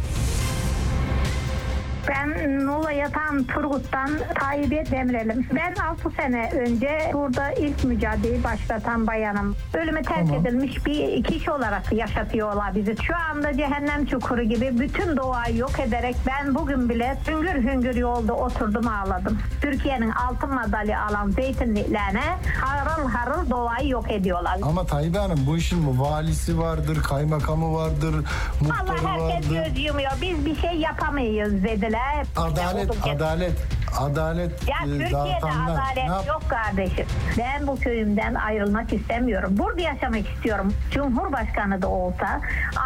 Speaker 7: Ben Muğla Yatan Turgut'tan Tayyip'e Demirel'im. Ben 6 sene önce burada ilk mücadeleyi başlatan bayanım. Ölüme terk edilmiş bir kişi olarak yaşatıyorlar bizi. Şu anda cehennem çukuru gibi bütün doğayı yok ederek ben bugün bile hüngür hüngür yolda oturdum ağladım. Türkiye'nin altın madalya alan zeytinliklerine harıl harıl doğayı yok ediyorlar.
Speaker 1: Ama Tayyip Hanım bu işin mi valisi vardır, kaymakamı vardır,
Speaker 7: Allah
Speaker 1: muhtarı
Speaker 7: herkes
Speaker 1: vardır.
Speaker 7: göz yumuyor. Biz bir şey yapamayız dediler.
Speaker 1: Adalet,
Speaker 7: İşte o-
Speaker 1: adalet, adalet
Speaker 7: Ya
Speaker 1: e,
Speaker 7: Türkiye'de
Speaker 1: dağıtanlar. Ne
Speaker 7: adalet
Speaker 1: yap-
Speaker 7: yok kardeşim. Ben bu köyümden ayrılmak istemiyorum. Burada yaşamak istiyorum. Cumhurbaşkanı da olsa,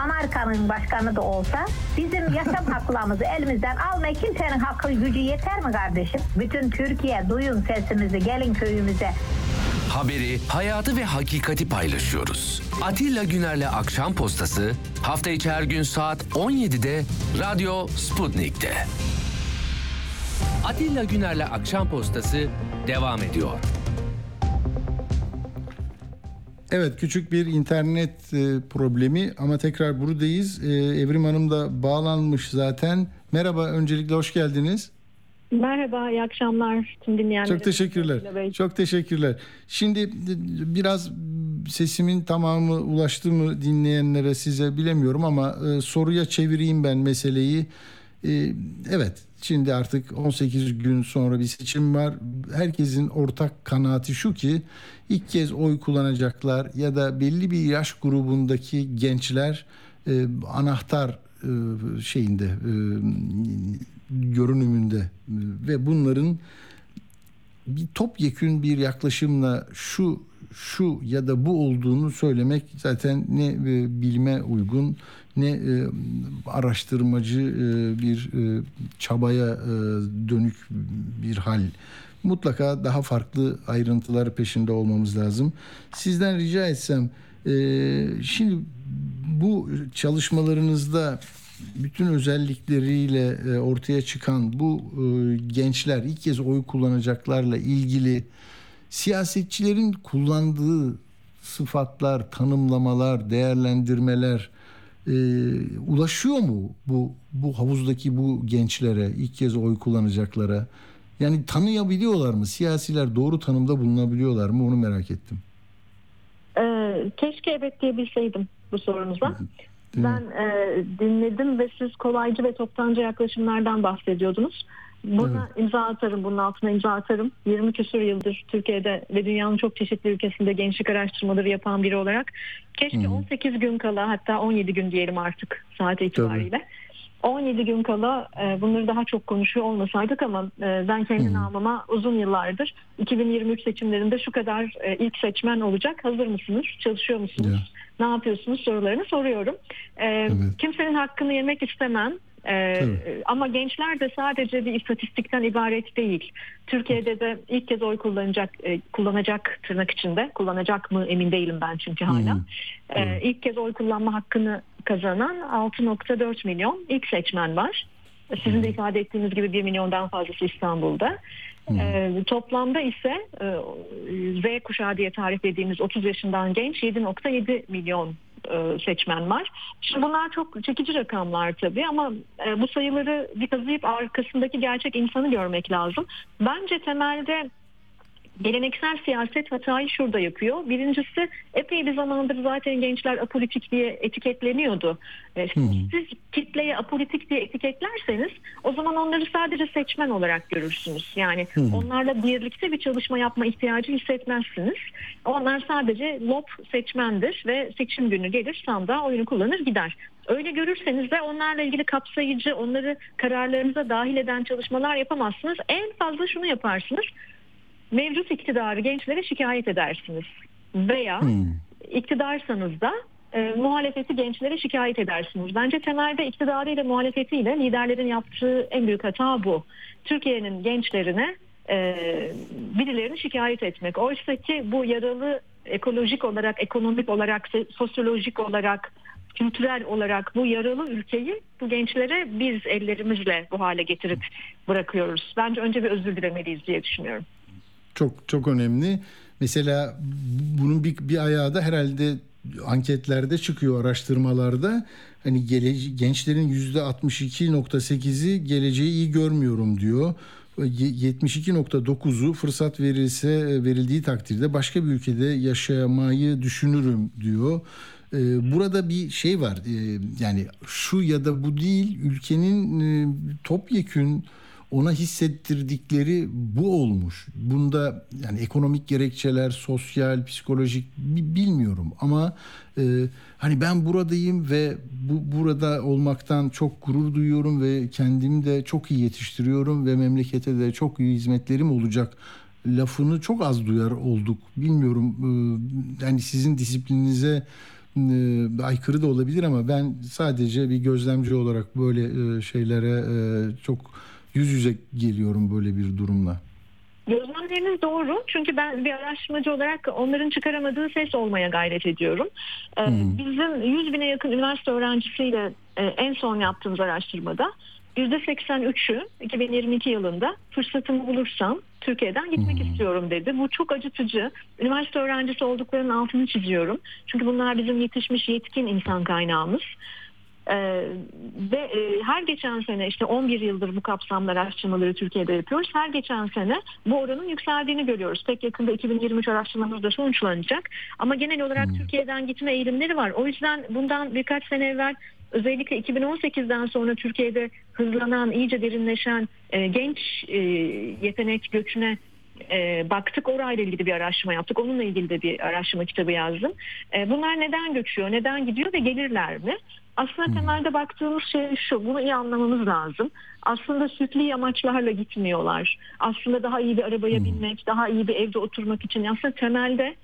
Speaker 7: Amerika'nın başkanı da olsa bizim yaşam haklarımızı elimizden almaya kimsenin hakkı gücü yeter mi kardeşim? Bütün Türkiye duyun sesimizi gelin köyümüze.
Speaker 5: Haberi, hayatı ve hakikati paylaşıyoruz. Atilla Güner'le akşam postası hafta içi her gün saat 17'de Radyo Sputnik'te. Atilla Güner'le akşam postası devam ediyor.
Speaker 1: Evet küçük bir internet e, problemi ama tekrar buradayız. E, Evrim Hanım da bağlanmış zaten. Merhaba öncelikle hoş geldiniz.
Speaker 8: Merhaba, iyi akşamlar tüm dinleyenlere.
Speaker 1: Çok teşekkürler. Çok teşekkürler. Şimdi biraz sesimin tamamı ulaştı mı dinleyenlere size bilemiyorum ama e, soruya çevireyim ben meseleyi. E, evet şimdi artık 18 gün sonra bir seçim var. Herkesin ortak kanaati şu ki ilk kez oy kullanacaklar ya da belli bir yaş grubundaki gençler e, anahtar e, şeyinde e, görünümünde e, ve bunların bir topyekün bir yaklaşımla şu şu ya da bu olduğunu söylemek zaten ne e, bilime uygun ne e, araştırmacı bir çabaya dönük bir hal. Mutlaka daha farklı ayrıntılar peşinde olmamız lazım. Sizden rica etsem şimdi bu çalışmalarınızda bütün özellikleriyle e, ortaya çıkan bu e, gençler ilk kez oy kullanacaklarla ilgili siyasetçilerin kullandığı sıfatlar, tanımlamalar, değerlendirmeler e, ulaşıyor mu bu bu havuzdaki bu gençlere, ilk kez oy kullanacaklara? Yani tanıyabiliyorlar mı? Siyasiler doğru tanımda bulunabiliyorlar mı? Onu merak ettim.
Speaker 8: Ee, keşke evet diyebilseydim bu sorunuza. Ben e, dinledim ve siz kolaycı ve toptancı yaklaşımlardan bahsediyordunuz. Buna imza atarım, bunun altına imza atarım. 20 küsur yıldır Türkiye'de ve dünyanın çok çeşitli ülkesinde gençlik araştırmaları yapan biri olarak keşke 18 gün kala hatta 17 gün diyelim artık saat itibariyle. 17 gün kala e, bunları daha çok konuşuyor olmasaydık ama e, ben kendi namıma uzun yıllardır 2023 seçimlerinde şu kadar e, ilk seçmen olacak. Hazır mısınız? Çalışıyor musunuz? Ne yapıyorsunuz sorularını soruyorum. E,
Speaker 1: Evet.
Speaker 8: Kimsenin hakkını yemek istemem. E,
Speaker 1: Tabii.
Speaker 8: ama gençler de sadece bir istatistikten ibaret değil. Türkiye'de de ilk kez oy kullanacak, e, kullanacak tırnak içinde, kullanacak mı emin değilim ben çünkü hala. E, ilk kez oy kullanma hakkını kazanan 6.4 milyon ilk seçmen var. Sizin de ifade ettiğiniz gibi 1 milyondan fazlası İstanbul'da. E, toplamda ise e, Z kuşağı diye tarif ettiğimiz 30 yaşından genç 7.7 milyon e, seçmen var. Şimdi bunlar çok çekici rakamlar tabii ama e, bu sayıları bir kazıyıp arkasındaki gerçek insanı görmek lazım. Bence temelde geleneksel siyaset hatayı şurada yapıyor. Birincisi epey bir zamandır zaten gençler apolitik diye etiketleniyordu. E, Siz kitleye apolitik diye etiketlerseniz o zaman onları sadece seçmen olarak görürsünüz. Yani onlarla birlikte bir çalışma yapma ihtiyacı hissetmezsiniz. Onlar sadece lob seçmendir ve seçim günü gelir sandığa oyunu kullanır gider. Öyle görürseniz de onlarla ilgili kapsayıcı, onları kararlarınıza dahil eden çalışmalar yapamazsınız. En fazla şunu yaparsınız mevcut iktidarı gençlere şikayet edersiniz. Veya iktidarsanız da e, muhalefeti gençlere şikayet edersiniz. Bence temelde iktidarıyla muhalefetiyle liderlerin yaptığı en büyük hata bu. Türkiye'nin gençlerine e, birilerini şikayet etmek. Oysa ki bu yaralı ekolojik olarak, ekonomik olarak, sosyolojik olarak, kültürel olarak bu yaralı ülkeyi bu gençlere biz ellerimizle bu hale getirip bırakıyoruz. Bence önce bir özür dilemeliyiz diye düşünüyorum.
Speaker 1: Çok çok önemli. Mesela bunun bir, bir ayağı da herhalde anketlerde çıkıyor araştırmalarda. Hani gelece- gençlerin yüzde 62.8'i geleceği iyi görmüyorum diyor. Ye- 72.9'u fırsat verilse verildiği takdirde başka bir ülkede yaşamayı düşünürüm diyor. Ee, Burada bir şey var Ee, yani şu ya da bu değil ülkenin e, topyekün ona hissettirdikleri bu olmuş. Bunda yani ekonomik gerekçeler, sosyal, psikolojik bi- bilmiyorum ama e, hani ben buradayım ve bu burada olmaktan çok gurur duyuyorum ve kendimi de çok iyi yetiştiriyorum ve memlekete de çok iyi hizmetlerim olacak lafını çok az duyar olduk. Bilmiyorum e, yani sizin disiplininize e, aykırı da olabilir ama ben sadece bir gözlemci olarak böyle e, şeylere e, çok yüz yüze geliyorum böyle bir durumla.
Speaker 8: Gözlemleriniz doğru. Çünkü ben bir araştırmacı olarak onların çıkaramadığı ses olmaya gayret ediyorum. Ee, Bizim 100 bine yakın üniversite öğrencisiyle e, en son yaptığımız araştırmada %83'ü 2022 yılında fırsatımı bulursam Türkiye'den gitmek istiyorum dedi. Bu çok acıtıcı. Üniversite öğrencisi olduklarının altını çiziyorum. Çünkü bunlar bizim yetişmiş yetkin insan kaynağımız. Ee, ve e, her geçen sene işte 11 yıldır bu kapsamlı araştırmaları Türkiye'de yapıyoruz. Her geçen sene bu oranın yükseldiğini görüyoruz. Pek yakında 2023 araştırmamız da sonuçlanacak. Ama genel olarak Türkiye'den gitme eğilimleri var. O yüzden bundan birkaç sene evvel özellikle 2018'den sonra Türkiye'de hızlanan, iyice derinleşen e, genç e, yetenek göçüne e, baktık orayla ilgili bir araştırma yaptık. Onunla ilgili de bir araştırma kitabı yazdım. E, bunlar neden göçüyor, neden gidiyor ve gelirler mi? Aslında temelde baktığımız şey şu, bunu iyi anlamamız lazım. Aslında sütli amaçlarla gitmiyorlar. Aslında daha iyi bir arabaya binmek, daha iyi bir evde oturmak için. Aslında temelde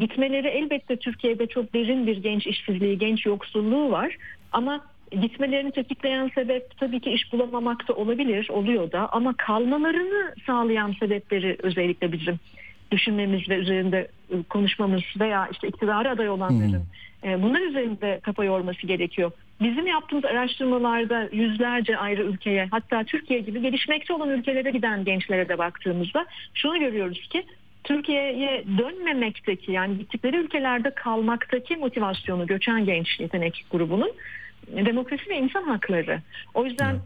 Speaker 8: gitmeleri elbette Türkiye'de çok derin bir genç işsizliği, genç yoksulluğu var. Ama gitmelerini tetikleyen sebep tabii ki iş bulamamak da olabilir, oluyor da. Ama kalmalarını sağlayan sebepleri özellikle bizim düşünmemiz ve üzerinde e, konuşmamız veya işte iktidara aday olanların e, bunlar üzerinde kafa yorması gerekiyor. Bizim yaptığımız araştırmalarda yüzlerce ayrı ülkeye hatta Türkiye gibi gelişmekte olan ülkelere giden gençlere de baktığımızda şunu görüyoruz ki Türkiye'ye dönmemekteki yani gittikleri ülkelerde kalmaktaki motivasyonu göçen genç yetenek grubunun demokrasi ve insan hakları. O yüzden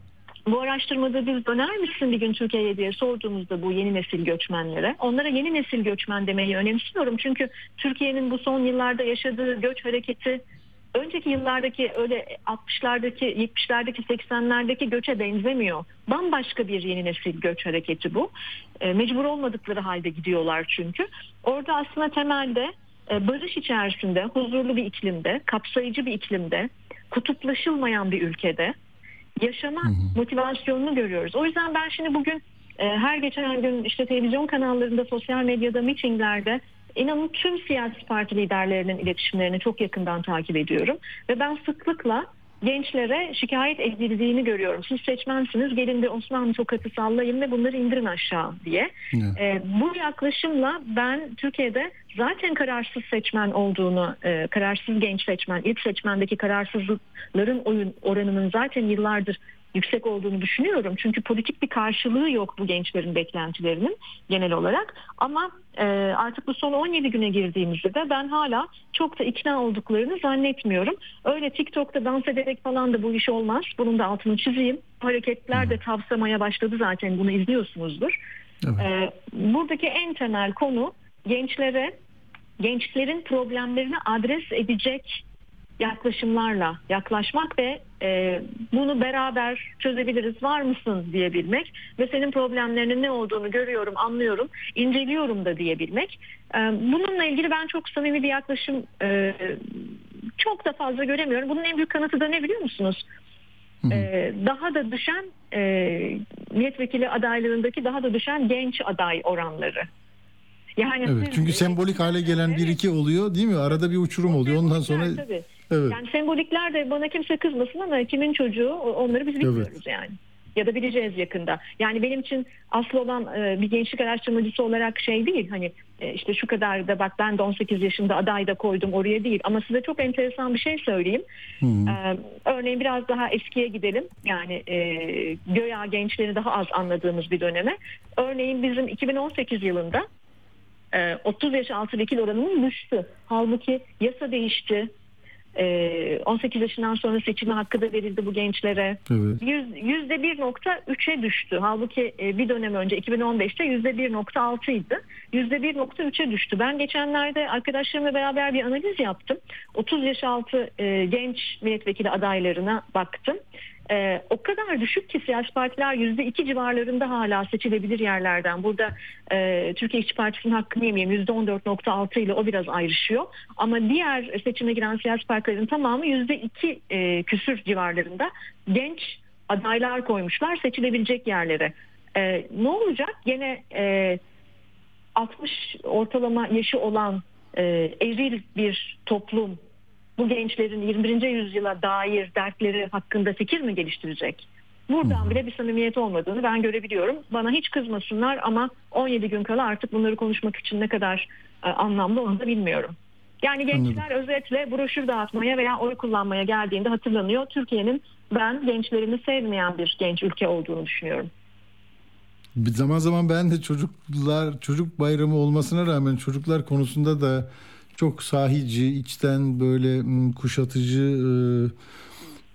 Speaker 8: bu araştırmada biz döner misin bir gün Türkiye'ye diye sorduğumuzda bu yeni nesil göçmenlere onlara yeni nesil göçmen demeyi önemsiyorum. Çünkü Türkiye'nin bu son yıllarda yaşadığı göç hareketi önceki yıllardaki öyle 60'lardaki 70'lerdeki 80'lerdeki göçe benzemiyor. Bambaşka bir yeni nesil göç hareketi bu. E, mecbur olmadıkları halde gidiyorlar çünkü. Orada aslında temelde e, barış içerisinde, huzurlu bir iklimde, kapsayıcı bir iklimde, kutuplaşılmayan bir ülkede yaşama motivasyonunu görüyoruz. O yüzden ben şimdi bugün e, her geçen gün işte televizyon kanallarında, sosyal medyada, mitinglerde inanın tüm siyasi parti liderlerinin iletişimlerini çok yakından takip ediyorum. Ve ben sıklıkla gençlere şikayet edildiğini görüyorum. Siz seçmensiniz gelin bir Osmanlı tokatı sallayın ve bunları indirin aşağı diye.
Speaker 1: Evet.
Speaker 8: E, bu yaklaşımla ben Türkiye'de zaten kararsız seçmen olduğunu, e, kararsız genç seçmen, ilk seçmendeki kararsızlıkların oyun oranının zaten yıllardır yüksek olduğunu düşünüyorum. Çünkü politik bir karşılığı yok bu gençlerin beklentilerinin genel olarak. Ama e, artık bu son 17 güne girdiğimizde de ben hala çok da ikna olduklarını zannetmiyorum. Öyle TikTok'ta dans ederek falan da bu iş olmaz. Bunun da altını çizeyim. Hareketler de tavsamaya başladı zaten bunu izliyorsunuzdur.
Speaker 1: Evet.
Speaker 8: Ee, buradaki en temel konu gençlere gençlerin problemlerini adres edecek yaklaşımlarla yaklaşmak ve e, bunu beraber çözebiliriz var mısın diyebilmek ve senin problemlerinin ne olduğunu görüyorum anlıyorum inceliyorum da diyebilmek E, bununla ilgili ben çok samimi bir yaklaşım e, çok da fazla göremiyorum bunun en büyük kanıtı da ne biliyor musunuz? Ee, daha da düşen e, milletvekili adaylarındaki daha da düşen genç aday oranları. Yani
Speaker 1: Evet.
Speaker 8: siz-
Speaker 1: Çünkü sembolik hale gelen bir iki oluyor değil mi? Arada bir uçurum oluyor. Ondan sonra
Speaker 8: tabii.
Speaker 1: evet.
Speaker 8: Yani sembolikler de bana kimse kızmasın ama kimin çocuğu onları biz bilmiyoruz yani. Ya da bileceğiz yakında. Yani benim için asıl olan e, bir gençlik araştırmacısı olarak şey değil. Hani e, işte şu kadar da bak ben de 18 yaşında aday da koydum oraya değil. Ama size çok enteresan bir şey söyleyeyim. Ee, örneğin biraz daha eskiye gidelim. Yani e, göya gençleri daha az anladığımız bir döneme. Örneğin bizim 2018 yılında e, 30 yaş altı vekil oranımız düştü. Halbuki yasa değişti. E, 18 yaşından sonra seçime hakkı da verildi bu gençlere.
Speaker 1: Evet.
Speaker 8: Yüz- Yüzde 1.3'e düştü. Halbuki e, bir dönem önce 2015'te yüzde 1.6 idi. Yüzde 1.3'e düştü. Ben geçenlerde arkadaşlarımla beraber bir analiz yaptım. 30 yaş altı e, genç milletvekili adaylarına baktım. E, o kadar düşük ki siyasi partiler yüzde iki civarlarında hala seçilebilir yerlerden. Burada e, Türkiye İşçi Partisi'nin hakkını yemeyeyim yüzde 14.6 ile o biraz ayrışıyor. Ama diğer seçime giren siyasi partilerin tamamı yüzde iki e, küsür civarlarında genç adaylar koymuşlar seçilebilecek yerlere. E, ne olacak? Gene e, 60 ortalama yaşı olan e, eril bir toplum bu gençlerin 21. yüzyıla dair dertleri hakkında fikir mi geliştirecek? Buradan bile bir samimiyet olmadığını ben görebiliyorum. Bana hiç kızmasınlar ama 17 gün kala artık bunları konuşmak için ne kadar e, anlamlı onu da bilmiyorum. Yani gençler özetle broşür dağıtmaya veya oy kullanmaya geldiğinde hatırlanıyor. Türkiye'nin ben gençlerini sevmeyen bir genç ülke olduğunu düşünüyorum.
Speaker 1: Bir zaman zaman ben de çocuklar çocuk bayramı olmasına rağmen çocuklar konusunda da çok sahici, içten böyle m, kuşatıcı e,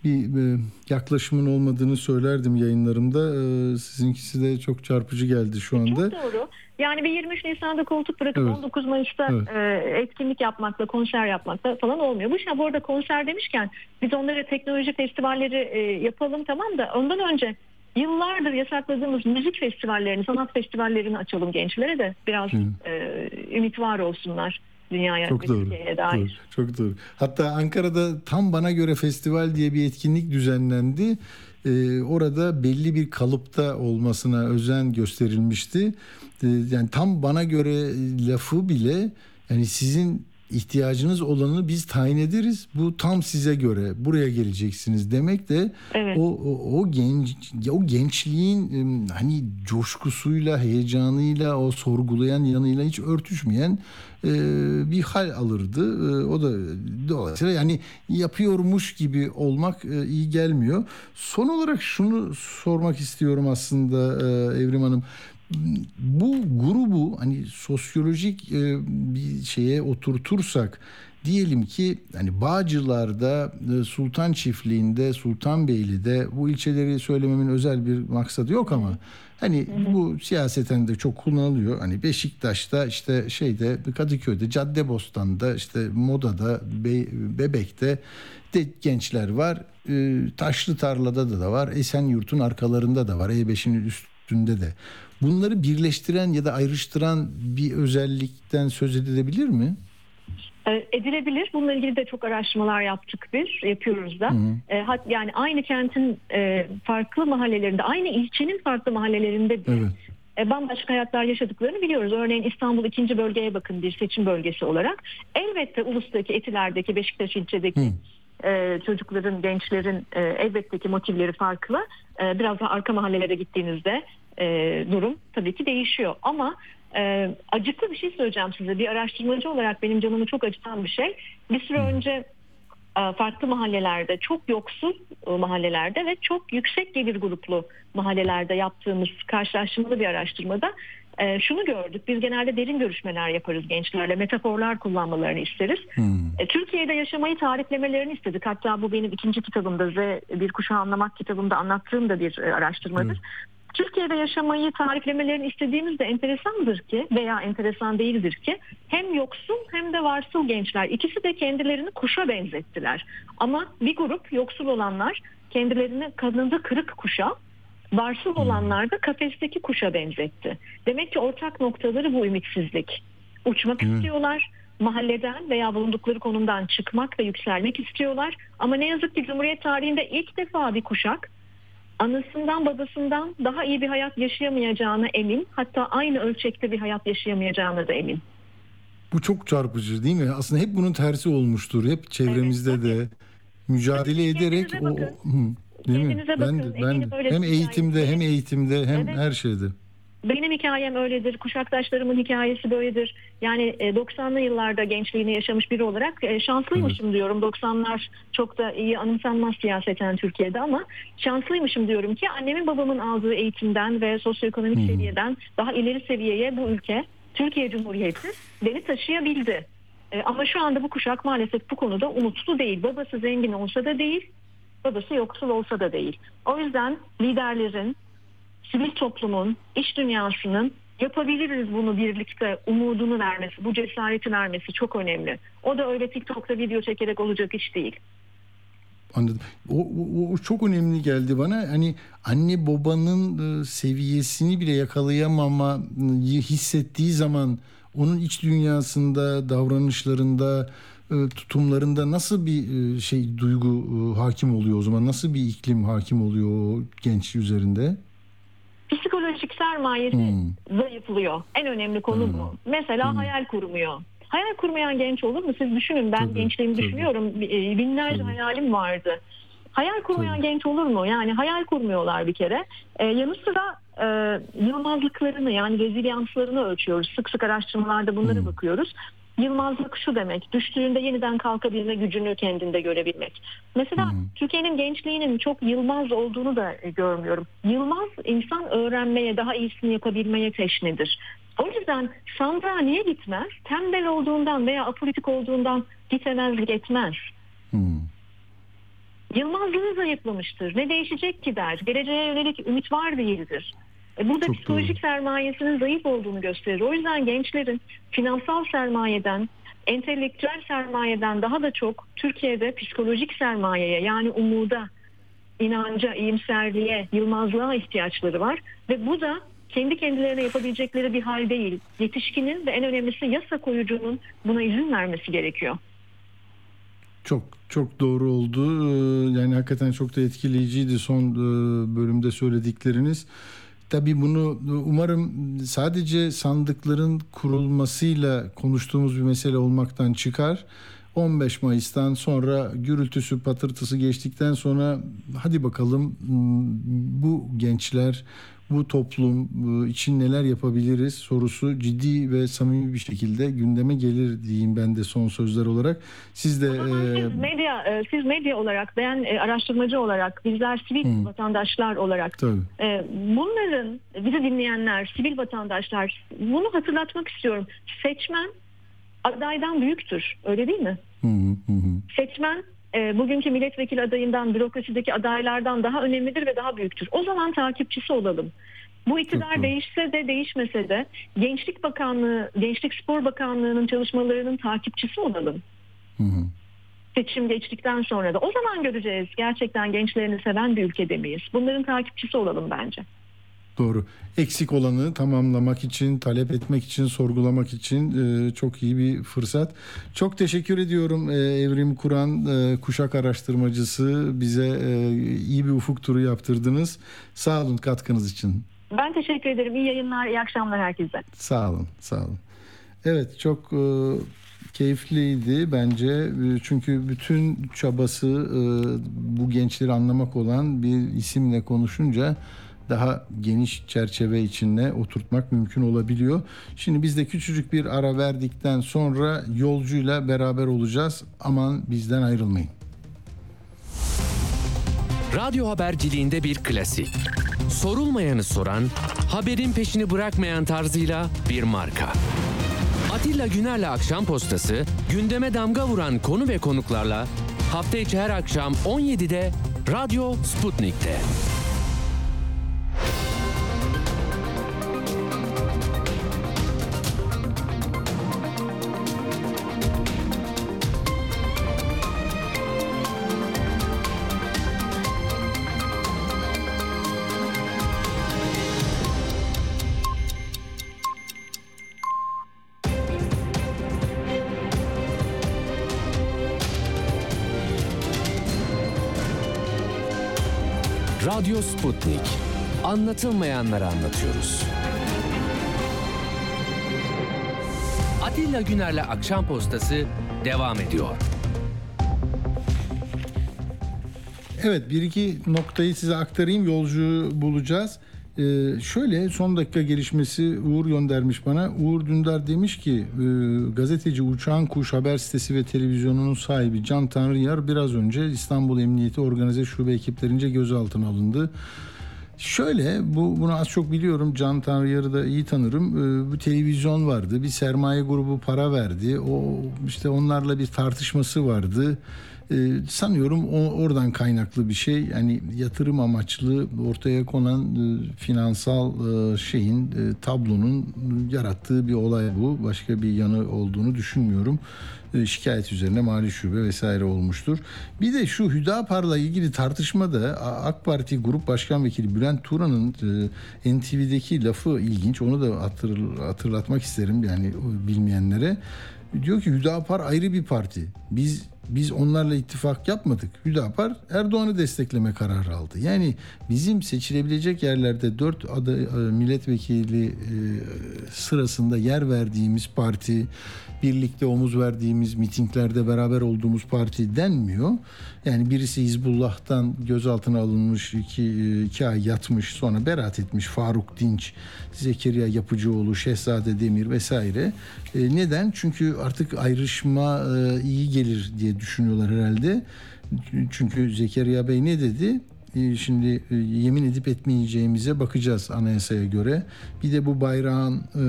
Speaker 1: bir e, yaklaşımın olmadığını söylerdim yayınlarımda. E, Sizinkisi de çok çarpıcı geldi şu anda.
Speaker 8: Çok doğru. Yani bir 23 Nisan'da koltuk bırakıp
Speaker 1: Evet.
Speaker 8: 19 Mayıs'ta
Speaker 1: Evet.
Speaker 8: e, etkinlik yapmakla, konser yapmakla falan olmuyor. Bu şey bu arada konser demişken biz onlara teknoloji festivalleri e, yapalım tamam da ondan önce yıllardır yasakladığımız müzik festivallerini, sanat festivallerini açalım gençlere de biraz
Speaker 1: Hı.
Speaker 8: e, ümit var olsunlar. Dünyaya
Speaker 1: Çok doğru.
Speaker 8: Türkiye'ye dair.
Speaker 1: doğru. Çok doğru. Hatta Ankara'da tam bana göre festival diye bir etkinlik düzenlendi. Ee, orada belli bir kalıpta olmasına özen gösterilmişti. Ee, yani tam bana göre lafı bile yani sizin ihtiyacınız olanı biz tayin ederiz. Bu tam size göre. Buraya geleceksiniz demek de
Speaker 8: Evet.
Speaker 1: o, o o genç o gençliğin hani coşkusuyla, heyecanıyla, o sorgulayan yanıyla hiç örtüşmeyen e, bir hal alırdı. E, o da dolayısıyla yani yapıyormuş gibi olmak e, iyi gelmiyor. Son olarak şunu sormak istiyorum aslında e, Evrim Hanım bu grubu hani sosyolojik e, bir şeye oturtursak diyelim ki hani Bağcılar'da, e, Sultan Çiftliği'nde, Sultanbeyli'de bu ilçeleri söylememin özel bir maksadı yok ama hani bu siyaseten de çok kullanılıyor. Hani Beşiktaş'ta işte şeyde Kadıköy'de, Caddebostan'da işte Moda'da, Be- Bebek'te de gençler var. E, Taşlı Tarla'da da, da var. Esenyurt'un arkalarında da var. E5'in üstünde de. Bunları birleştiren ya da ayrıştıran bir özellikten söz edilebilir mi?
Speaker 8: E, edilebilir. Bununla ilgili de çok araştırmalar yaptık biz, yapıyoruz da. E, hat, yani aynı kentin e, farklı mahallelerinde, aynı ilçenin farklı mahallelerinde de
Speaker 1: Evet.
Speaker 8: e, bambaşka hayatlar yaşadıklarını biliyoruz. Örneğin İstanbul ikinci bölgeye bakın bir seçim bölgesi olarak. Elbette Ulus'taki, Etiler'deki, Beşiktaş ilçedeki e, çocukların, gençlerin e, elbette ki motivleri farklı. E, biraz daha arka mahallelere gittiğinizde e, durum tabii ki değişiyor. Ama e, acıklı bir şey söyleyeceğim size. Bir araştırmacı olarak benim canımı çok acıtan bir şey. Bir süre önce e, farklı mahallelerde, çok yoksul e, mahallelerde ve çok yüksek gelir gruplu mahallelerde yaptığımız karşılaştırmalı bir araştırmada e, şunu gördük. Biz genelde derin görüşmeler yaparız gençlerle. Metaforlar kullanmalarını isteriz. E, Türkiye'de yaşamayı tariflemelerini istedik. Hatta bu benim ikinci kitabımda ve Bir Kuşağı Anlamak kitabımda anlattığım da bir araştırmadır. Türkiye'de yaşamayı tariflemelerini istediğimizde enteresandır ki veya enteresan değildir ki hem yoksul hem de varsıl gençler ikisi de kendilerini kuşa benzettiler. Ama bir grup yoksul olanlar kendilerini kanadı kırık kuşa, varsıl olanlar da kafesteki kuşa benzetti. Demek ki ortak noktaları bu ümitsizlik. Uçmak istiyorlar, mahalleden veya bulundukları konumdan çıkmak ve yükselmek istiyorlar. Ama ne yazık ki Cumhuriyet tarihinde ilk defa bir kuşak anasından babasından daha iyi bir hayat yaşayamayacağına emin. Hatta aynı ölçekte bir hayat yaşayamayacağına da emin.
Speaker 1: Bu çok çarpıcı değil mi? Aslında hep bunun tersi olmuştur. Hep çevremizde
Speaker 8: Evet,
Speaker 1: de mücadele ederek o, o-
Speaker 8: bakın.
Speaker 1: Hı, değil mi?
Speaker 8: Kendinize
Speaker 1: Ben
Speaker 8: bakın.
Speaker 1: ben
Speaker 8: öyle
Speaker 1: hem eğitimde hem eğitimde hem
Speaker 8: Evet.
Speaker 1: her şeyde.
Speaker 8: Benim hikayem öyledir. Kuşaktaşlarımın hikayesi böyledir. Yani e, 90'lı yıllarda gençliğini yaşamış biri olarak e, şanslıymışım diyorum. 90'lar çok da iyi anımsanmaz siyaseten Türkiye'de ama şanslıymışım diyorum ki annemin babamın aldığı eğitimden ve sosyoekonomik seviyeden daha ileri seviyeye bu ülke Türkiye Cumhuriyeti beni taşıyabildi. E, ama şu anda bu kuşak maalesef bu konuda umutlu değil. Babası zengin olsa da değil, babası yoksul olsa da değil. O yüzden liderlerin, sivil toplumun, iş dünyasının yapabiliriz bunu birlikte umudunu vermesi, bu cesareti vermesi çok önemli. O da öyle TikTok'ta video çekerek olacak iş değil.
Speaker 1: Anladım. O, o, o çok önemli geldi bana. Hani anne babanın e, seviyesini bile yakalayamamayı hissettiği zaman onun iç dünyasında, davranışlarında, e, tutumlarında nasıl bir e, şey duygu hakim oluyor o zaman? Nasıl bir iklim hakim oluyor o genç üzerinde?
Speaker 8: Psikolojik sermayesi
Speaker 1: Hmm.
Speaker 8: zayıflıyor. En önemli konu bu. Mesela hayal kurmuyor. Hayal kurmayan genç olur mu? Siz düşünün. Ben
Speaker 1: Tabii,
Speaker 8: gençliğimi
Speaker 1: tabii.
Speaker 8: düşünüyorum. E, Binlerce
Speaker 1: Tabii.
Speaker 8: hayalim vardı. Hayal kurmayan
Speaker 1: Tabii.
Speaker 8: genç olur mu? Yani hayal kurmuyorlar bir kere. Ee, yanı sıra e, yılmazlıklarını yani rezilyanslarını ölçüyoruz. Sık sık araştırmalarda bunlara
Speaker 1: Hmm.
Speaker 8: bakıyoruz. Yılmazlık şu demek. Düştüğünde yeniden kalkabilme gücünü kendinde görebilmek. Mesela
Speaker 1: Hmm.
Speaker 8: Türkiye'nin gençliğinin çok yılmaz olduğunu da e, görmüyorum. Yılmaz insan öğrenmeye, daha iyisini yapabilmeye teşnedir. O yüzden sandığa niye gitmez? Tembel olduğundan veya apolitik olduğundan gitmezlik etmez.
Speaker 1: Hmm.
Speaker 8: Yılmazlığı zayıflamıştır. Ne değişecek ki der. Geleceğe yönelik ümit var değildir. E, Burada
Speaker 1: Çok
Speaker 8: psikolojik
Speaker 1: doğru.
Speaker 8: sermayesinin zayıf olduğunu gösterir. O yüzden gençlerin finansal sermayeden, entelektüel sermayeden daha da çok Türkiye'de psikolojik sermayeye yani umuda, inanca, iyimserliğe, yılmazlığa ihtiyaçları var. Ve bu da kendi kendilerine yapabilecekleri bir hal değil. Yetişkinin ve en önemlisi yasa koyucunun buna izin vermesi gerekiyor.
Speaker 1: Çok çok doğru oldu. Ee, Yani hakikaten çok da etkileyiciydi son e, bölümde söyledikleriniz. Tabii bunu umarım sadece sandıkların kurulmasıyla konuştuğumuz bir mesele olmaktan çıkar. 15 Mayıs'tan sonra gürültüsü patırtısı geçtikten sonra hadi bakalım m, bu gençler bu toplum için neler yapabiliriz sorusu ciddi ve samimi bir şekilde gündeme gelir diyeyim ben de son sözler olarak. Siz de e,
Speaker 8: Siz medya, e, siz medya olarak, ben e, araştırmacı olarak, bizler sivil vatandaşlar olarak
Speaker 1: tabii.
Speaker 8: e, bunların bizi dinleyenler, sivil vatandaşlar bunu hatırlatmak istiyorum. Seçmen adaydan büyüktür. Öyle değil mi?
Speaker 1: Hı hı hı hı.
Speaker 8: Seçmen e, bugünkü milletvekili adayından, bürokrasideki adaylardan daha önemlidir ve daha büyüktür. O zaman takipçisi olalım. Bu iktidar
Speaker 1: doğru.
Speaker 8: değişse de değişmese de Gençlik Bakanlığı, Gençlik Spor Bakanlığı'nın çalışmalarının takipçisi olalım.
Speaker 1: Hı hı.
Speaker 8: Seçim geçtikten sonra da o zaman göreceğiz gerçekten gençlerini seven bir ülkede miyiz? Bunların takipçisi olalım bence.
Speaker 1: Doğru. Eksik olanı tamamlamak için, talep etmek için, sorgulamak için e, çok iyi bir fırsat. Çok teşekkür ediyorum e, Evrim Kur'an e, kuşak araştırmacısı bize e, iyi bir ufuk turu yaptırdınız. Sağ olun katkınız için.
Speaker 8: Ben teşekkür ederim. İyi yayınlar, iyi akşamlar herkese.
Speaker 1: Sağ olun, sağ olun. Evet, çok e, keyifliydi bence. E, Çünkü bütün çabası e, bu gençleri anlamak olan bir isimle konuşunca daha geniş çerçeve içinde oturtmak mümkün olabiliyor. Şimdi biz de küçücük bir ara verdikten sonra yolcuyla beraber olacağız. Aman bizden ayrılmayın.
Speaker 5: Radyo haberciliğinde bir klasik. Sorulmayanı soran, haberin peşini bırakmayan tarzıyla bir marka. Atilla Güner'le Akşam Postası, gündeme damga vuran konu ve konuklarla hafta içi her akşam 17'de Radyo Sputnik'te. Radyo Sputnik. Anlatılmayanları anlatıyoruz. Atilla Güner'le Akşam Postası devam ediyor.
Speaker 1: Evet bir iki noktayı size aktarayım yolcu bulacağız. Ee, şöyle son dakika gelişmesi Uğur göndermiş bana. Uğur Dündar demiş ki e, gazeteci Uçağın Kuş haber sitesi ve televizyonunun sahibi Can Tanrıyar biraz önce İstanbul Emniyeti Organize Şube ekiplerince gözaltına alındı. Şöyle bu bunu az çok biliyorum Can Tanrıyar'ı da iyi tanırım. Ee, bu televizyon vardı. Bir sermaye grubu para verdi. O işte onlarla bir tartışması vardı. Ee, sanıyorum o oradan kaynaklı bir şey. Yani yatırım amaçlı ortaya konan e, finansal e, şeyin e, tablonun yarattığı bir olay bu. Başka bir yanı olduğunu düşünmüyorum. E, şikayet üzerine mali şube vesaire olmuştur. Bir de şu Hüdapar'la ilgili tartışmada A- AK Parti Grup Başkan Vekili Bülent Turan'ın e, NTV'deki lafı ilginç. Onu da hatır, hatırlatmak isterim yani bilmeyenlere. Diyor ki Hüdapar ayrı bir parti. Biz biz onlarla ittifak yapmadık. Hüdapar Erdoğan'ı destekleme kararı aldı. Yani bizim seçilebilecek yerlerde dört aday, e, milletvekili e, sırasında yer verdiğimiz parti, birlikte omuz verdiğimiz mitinglerde beraber olduğumuz parti denmiyor. Yani birisi Hizbullah'tan gözaltına alınmış, iki, iki ay yatmış, sonra beraat etmiş Faruk Dinç, Zekeriya Yapıcıoğlu, Şehzade Demir vesaire. E, neden? Çünkü artık ayrışma e, iyi gelir diye düşünüyorlar herhalde. Çünkü Zekeriya Bey ne dedi? E, Şimdi e, yemin edip etmeyeceğimize bakacağız anayasaya göre. Bir de bu bayrağın e,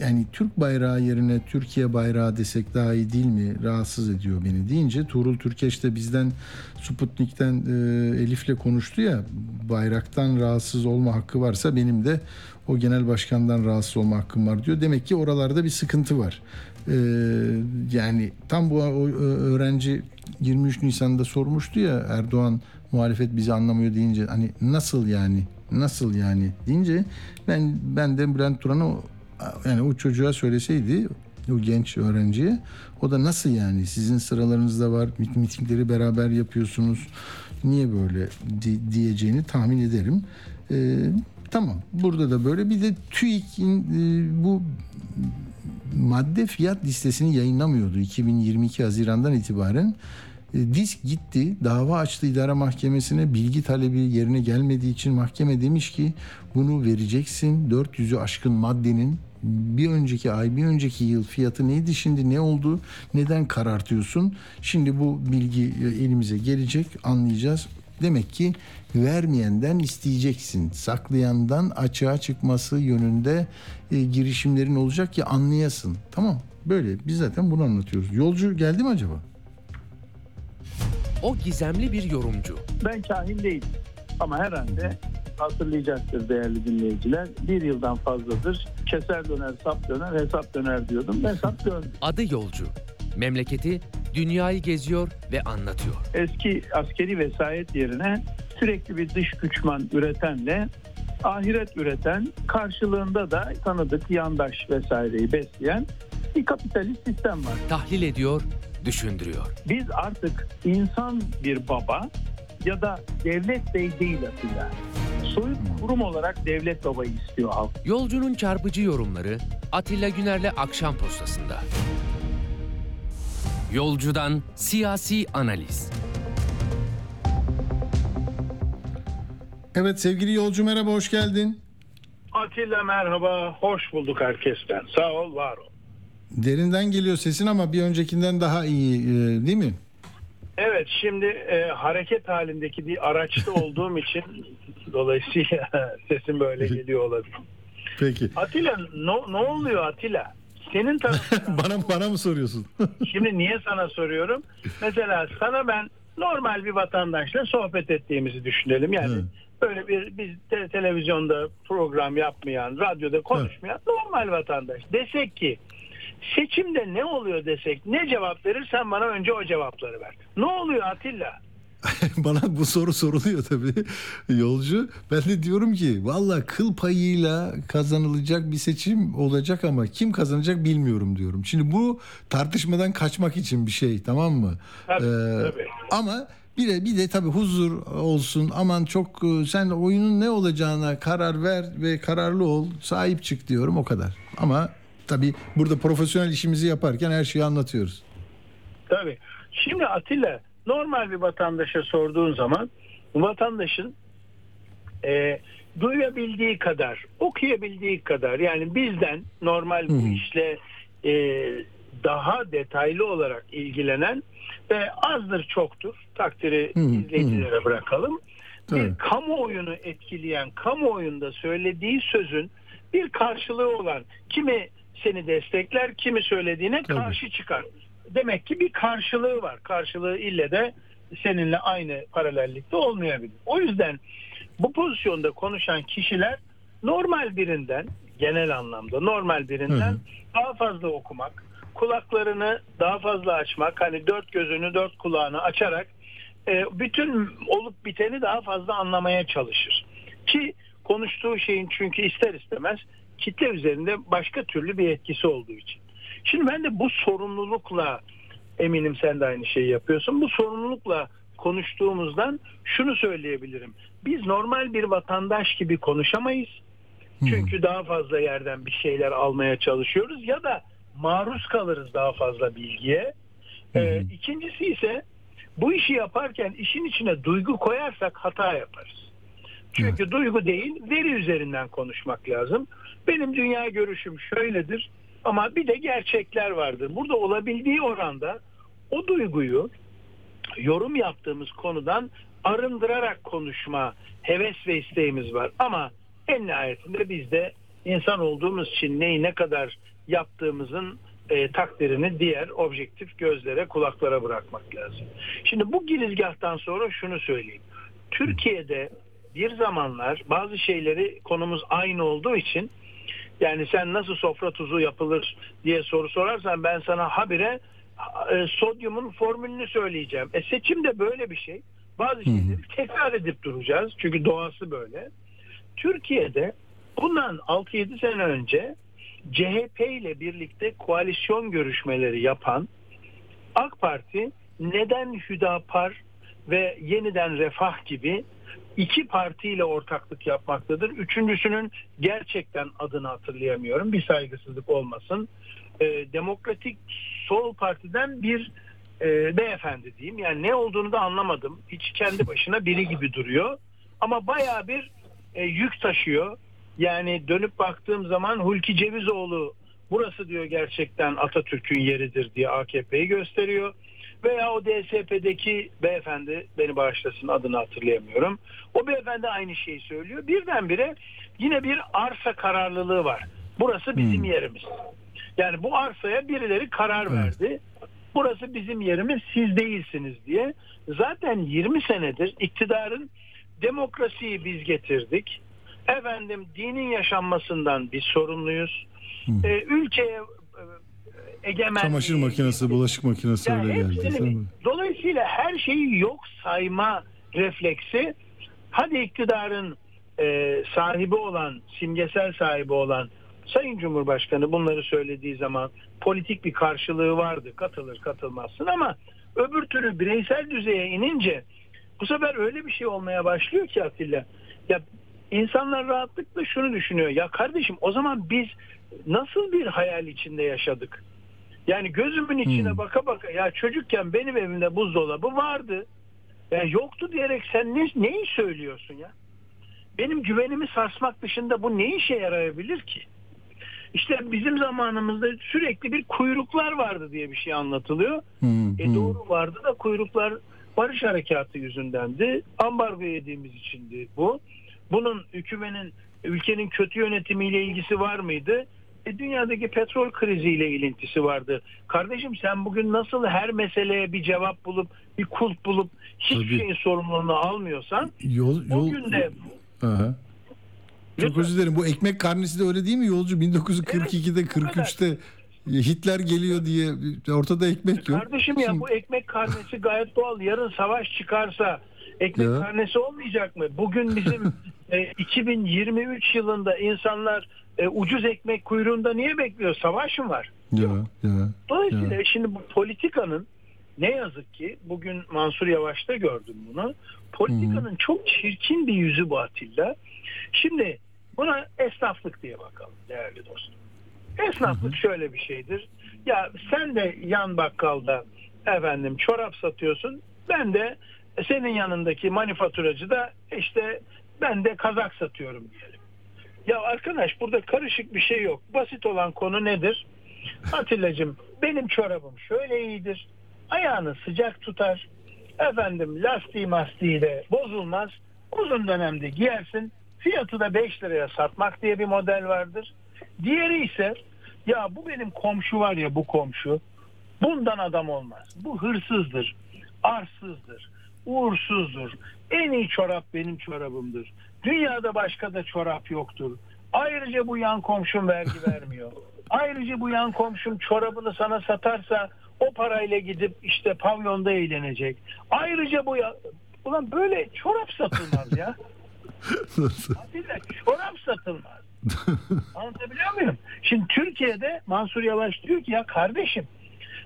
Speaker 1: yani Türk bayrağı yerine Türkiye bayrağı desek daha iyi değil mi? Rahatsız ediyor beni deyince Tuğrul Türkeş de bizden Sputnik'ten e, Elif'le konuştu ya bayraktan rahatsız olma hakkı varsa benim de o genel başkandan rahatsız olma hakkım var diyor. Demek ki oralarda bir sıkıntı var. E, yani tam bu o öğrenci 23 Nisan'da sormuştu ya Erdoğan muhalefet bizi anlamıyor deyince hani nasıl yani nasıl yani deyince ben ben de Bülent Turan'a yani o çocuğa söyleseydi o genç öğrenciye o da nasıl yani sizin sıralarınızda var mit- mitingleri beraber yapıyorsunuz niye böyle di- diyeceğini tahmin ederim. Ee, tamam burada da böyle bir de TÜİK'in e, bu madde fiyat listesini yayınlamıyordu 2022 Haziran'dan itibaren. Disk gitti, dava açtı idare mahkemesine. Bilgi talebi yerine gelmediği için mahkeme demiş ki bunu vereceksin. 400'ü aşkın maddenin bir önceki ay, bir önceki yıl fiyatı neydi şimdi ne oldu? Neden karartıyorsun? Şimdi bu bilgi e, elimize gelecek, anlayacağız. Demek ki vermeyenden isteyeceksin. Saklayandan açığa çıkması yönünde e, girişimlerin olacak ki anlayasın. Tamam. Böyle biz zaten bunu anlatıyoruz. Yolcu geldi mi acaba?
Speaker 5: O gizemli bir yorumcu.
Speaker 9: Ben kahin değilim. Ama herhalde hatırlayacaktır değerli dinleyiciler. Bir yıldan fazladır keser döner, sap döner, hesap döner diyordum. Hesap döndü.
Speaker 5: Adı yolcu. Memleketi dünyayı geziyor ve anlatıyor.
Speaker 9: Eski askeri vesayet yerine sürekli bir dış güçman üretenle ahiret üreten karşılığında da tanıdık yandaş vesaireyi besleyen bir kapitalist sistem var.
Speaker 5: Tahlil ediyor, düşündürüyor.
Speaker 9: Biz artık insan bir baba ya da devlet bey değil Atilla. Soyut kurum olarak devlet babayı istiyor halk.
Speaker 5: Yolcunun çarpıcı yorumları Atilla Güner'le Akşam Postası'nda. Yolcudan siyasi analiz.
Speaker 1: Evet sevgili yolcu merhaba hoş geldin.
Speaker 9: Atilla merhaba, hoş bulduk herkesten. Sağ ol, var ol.
Speaker 1: Derinden geliyor sesin ama bir öncekinden daha iyi e, değil mi?
Speaker 9: Evet, şimdi e, hareket halindeki bir araçta olduğum için dolayısıyla sesim böyle geliyor olabilir.
Speaker 1: Peki.
Speaker 9: Atilla, no, ne oluyor Atilla? Senin tarafından
Speaker 1: bana bana mı soruyorsun?
Speaker 9: Şimdi niye sana soruyorum? Mesela sana ben normal bir vatandaşla sohbet ettiğimizi düşünelim. Yani
Speaker 1: Evet.
Speaker 9: böyle bir biz te- televizyonda program yapmayan, radyoda konuşmayan normal vatandaş. Desek ki seçimde ne oluyor desek ne cevap verirsen bana önce o cevapları ver. Ne oluyor Atilla?
Speaker 1: Bana bu soru soruluyor tabii yolcu. Ben de diyorum ki valla kıl payıyla kazanılacak bir seçim olacak ama kim kazanacak bilmiyorum diyorum. Şimdi bu tartışmadan kaçmak için bir şey tamam mı?
Speaker 9: Tabii,
Speaker 1: Ee,
Speaker 9: tabii.
Speaker 1: Ama bir de bir de tabii huzur olsun. Aman çok e, sen oyunun ne olacağına karar ver ve kararlı ol. Sahip çık diyorum o kadar. Ama tabii burada profesyonel işimizi yaparken her şeyi anlatıyoruz.
Speaker 9: Tabii. Şimdi Atilla normal bir vatandaşa sorduğun zaman vatandaşın e, duyabildiği kadar, okuyabildiği kadar yani bizden normal bu işle e, daha detaylı olarak ilgilenen ve azdır çoktur takdiri izleyicilere bırakalım. Bir kamuoyunu etkileyen, kamuoyunda söylediği sözün bir karşılığı olan kimi seni destekler, kimi söylediğine
Speaker 1: Tabii.
Speaker 9: karşı çıkar. Demek ki bir karşılığı var. Karşılığı ille de seninle aynı paralellikte olmayabilir. O yüzden bu pozisyonda konuşan kişiler normal birinden genel anlamda normal birinden
Speaker 1: Hı hı.
Speaker 9: daha fazla okumak, kulaklarını daha fazla açmak, hani dört gözünü dört kulağını açarak e, bütün olup biteni daha fazla anlamaya çalışır. Ki konuştuğu şeyin çünkü ister istemez kitle üzerinde başka türlü bir etkisi olduğu için. Şimdi ben de bu sorumlulukla eminim sen de aynı şeyi yapıyorsun. Bu sorumlulukla konuştuğumuzdan şunu söyleyebilirim. Biz normal bir vatandaş gibi konuşamayız. Çünkü daha fazla yerden bir şeyler almaya çalışıyoruz ya da maruz kalırız daha fazla bilgiye. Ee, ikincisi ise bu işi yaparken işin içine duygu koyarsak hata yaparız. Çünkü duygu değil veri üzerinden konuşmak lazım. Benim dünya görüşüm şöyledir ama bir de gerçekler vardır. Burada olabildiği oranda o duyguyu yorum yaptığımız konudan arındırarak konuşma heves ve isteğimiz var. Ama en nihayetinde biz de insan olduğumuz için neyi ne kadar yaptığımızın e, takdirini diğer objektif gözlere kulaklara bırakmak lazım. Şimdi bu girizgahtan sonra şunu söyleyeyim. Türkiye'de bir zamanlar bazı şeyleri konumuz aynı olduğu için yani sen nasıl sofra tuzu yapılır diye soru sorarsan ben sana habire e, sodyumun formülünü söyleyeceğim. E seçim de böyle bir şey. Bazı şeyleri tekrar edip duracağız. Çünkü doğası böyle. Türkiye'de bundan 6-7 sene önce CHP ile birlikte koalisyon görüşmeleri yapan AK Parti neden Hüdapar ve yeniden Refah gibi iki partiyle ortaklık yapmaktadır. Üçüncüsünün gerçekten adını hatırlayamıyorum. Bir saygısızlık olmasın. Ee, Demokratik Sol Parti'den bir e, beyefendi diyeyim. Yani ne olduğunu da anlamadım. Hiç kendi başına biri gibi duruyor. Ama baya bir e, yük taşıyor. Yani dönüp baktığım zaman Hulki Cevizoğlu burası diyor gerçekten Atatürk'ün yeridir diye AKP'yi gösteriyor. Veya o DSP'deki beyefendi beni bağışlasın adını hatırlayamıyorum. O beyefendi aynı şeyi söylüyor. Birdenbire yine bir arsa kararlılığı var. Burası bizim
Speaker 1: Hmm.
Speaker 9: yerimiz. Yani bu arsaya birileri karar
Speaker 1: Evet.
Speaker 9: verdi. Burası bizim yerimiz siz değilsiniz diye. Zaten 20 senedir iktidarın demokrasiyi biz getirdik. Efendim dinin yaşanmasından biz sorumluyuz. Ee, ülkeye e, egemen
Speaker 1: Çamaşır makinesi, bulaşık makinesi
Speaker 9: yani
Speaker 1: öyle geldi.
Speaker 9: hepsini-? Dolayısıyla her şeyi yok sayma refleksi hadi iktidarın e, sahibi olan, simgesel sahibi olan Sayın Cumhurbaşkanı bunları söylediği zaman politik bir karşılığı vardı. Katılır katılmazsın ama öbür türlü bireysel düzeye inince bu sefer öyle bir şey olmaya başlıyor ki Atilla. Ya insanlar rahatlıkla şunu düşünüyor. Ya kardeşim o zaman biz nasıl bir hayal içinde yaşadık? Yani gözümün içine
Speaker 1: Hmm.
Speaker 9: baka baka ya çocukken benim evimde buzdolabı vardı. Ya yoktu diyerek sen ne, neyi söylüyorsun ya? Benim güvenimi sarsmak dışında bu ne işe yarayabilir ki? İşte bizim zamanımızda sürekli bir kuyruklar vardı diye bir şey anlatılıyor.
Speaker 1: Hmm,
Speaker 9: E
Speaker 1: hmm.
Speaker 9: doğru vardı da kuyruklar barış harekatı yüzündendi. Ambargo yediğimiz içindi bu. Bunun hükümetin ülkenin kötü yönetimiyle ilgisi var mıydı? E, dünyadaki petrol kriziyle ilintisi vardı. Kardeşim sen bugün nasıl her meseleye bir cevap bulup bir kulp bulup hiçbir
Speaker 1: Tabii.
Speaker 9: şeyin sorumluluğunu almıyorsan
Speaker 1: Yol,
Speaker 9: o
Speaker 1: yol,
Speaker 9: gün de
Speaker 1: Aha. Çok özür dilerim. Bu ekmek karnesi de öyle değil mi yolcu? 1942'de
Speaker 9: Evet, bu kadar.
Speaker 1: 43'te Hitler geliyor diye ortada ekmek yok.
Speaker 9: Kardeşim ya
Speaker 1: Şimdi-
Speaker 9: bu ekmek karnesi gayet doğal. Yarın savaş çıkarsa ekmek
Speaker 1: Ya.
Speaker 9: karnesi olmayacak mı? Bugün bizim e, 2023 yılında insanlar e, ucuz ekmek kuyruğunda niye bekliyor? Savaş mı var?
Speaker 1: Ya, ya.
Speaker 9: Dolayısıyla şimdi bu politikanın ne yazık ki bugün Mansur Yavaş'ta gördüm bunu. Politikanın çok çirkin bir yüzü bu Atilla. Şimdi buna esnaflık diye bakalım değerli dostum. Esnaflık şöyle bir şeydir. Ya sen de yan bakkalda efendim çorap satıyorsun. Ben de senin yanındaki manifaturacı da işte ben de kazak satıyorum diyelim. Ya arkadaş burada karışık bir şey yok. Basit olan konu nedir? Atilla'cığım benim çorabım şöyle iyidir. Ayağını sıcak tutar. Efendim lastiği mastiği de bozulmaz. Uzun dönemde giyersin. Fiyatı da 5 liraya satmak diye bir model vardır. Diğeri ise ya bu benim komşu var ya bu komşu. Bundan adam olmaz. Bu hırsızdır. Arsızdır. Uğursuzdur. En iyi çorap benim çorabımdır. Dünyada başka da çorap yoktur. Ayrıca bu yan komşum vergi vermiyor. Ayrıca bu yan komşum çorabını sana satarsa o parayla gidip işte pavyonda eğlenecek. Ayrıca bu ya... Ulan böyle çorap satılmaz ya. Atilla çorap satılmaz. Anlatabiliyor muyum? Şimdi Türkiye'de Mansur Yavaş diyor ki ya kardeşim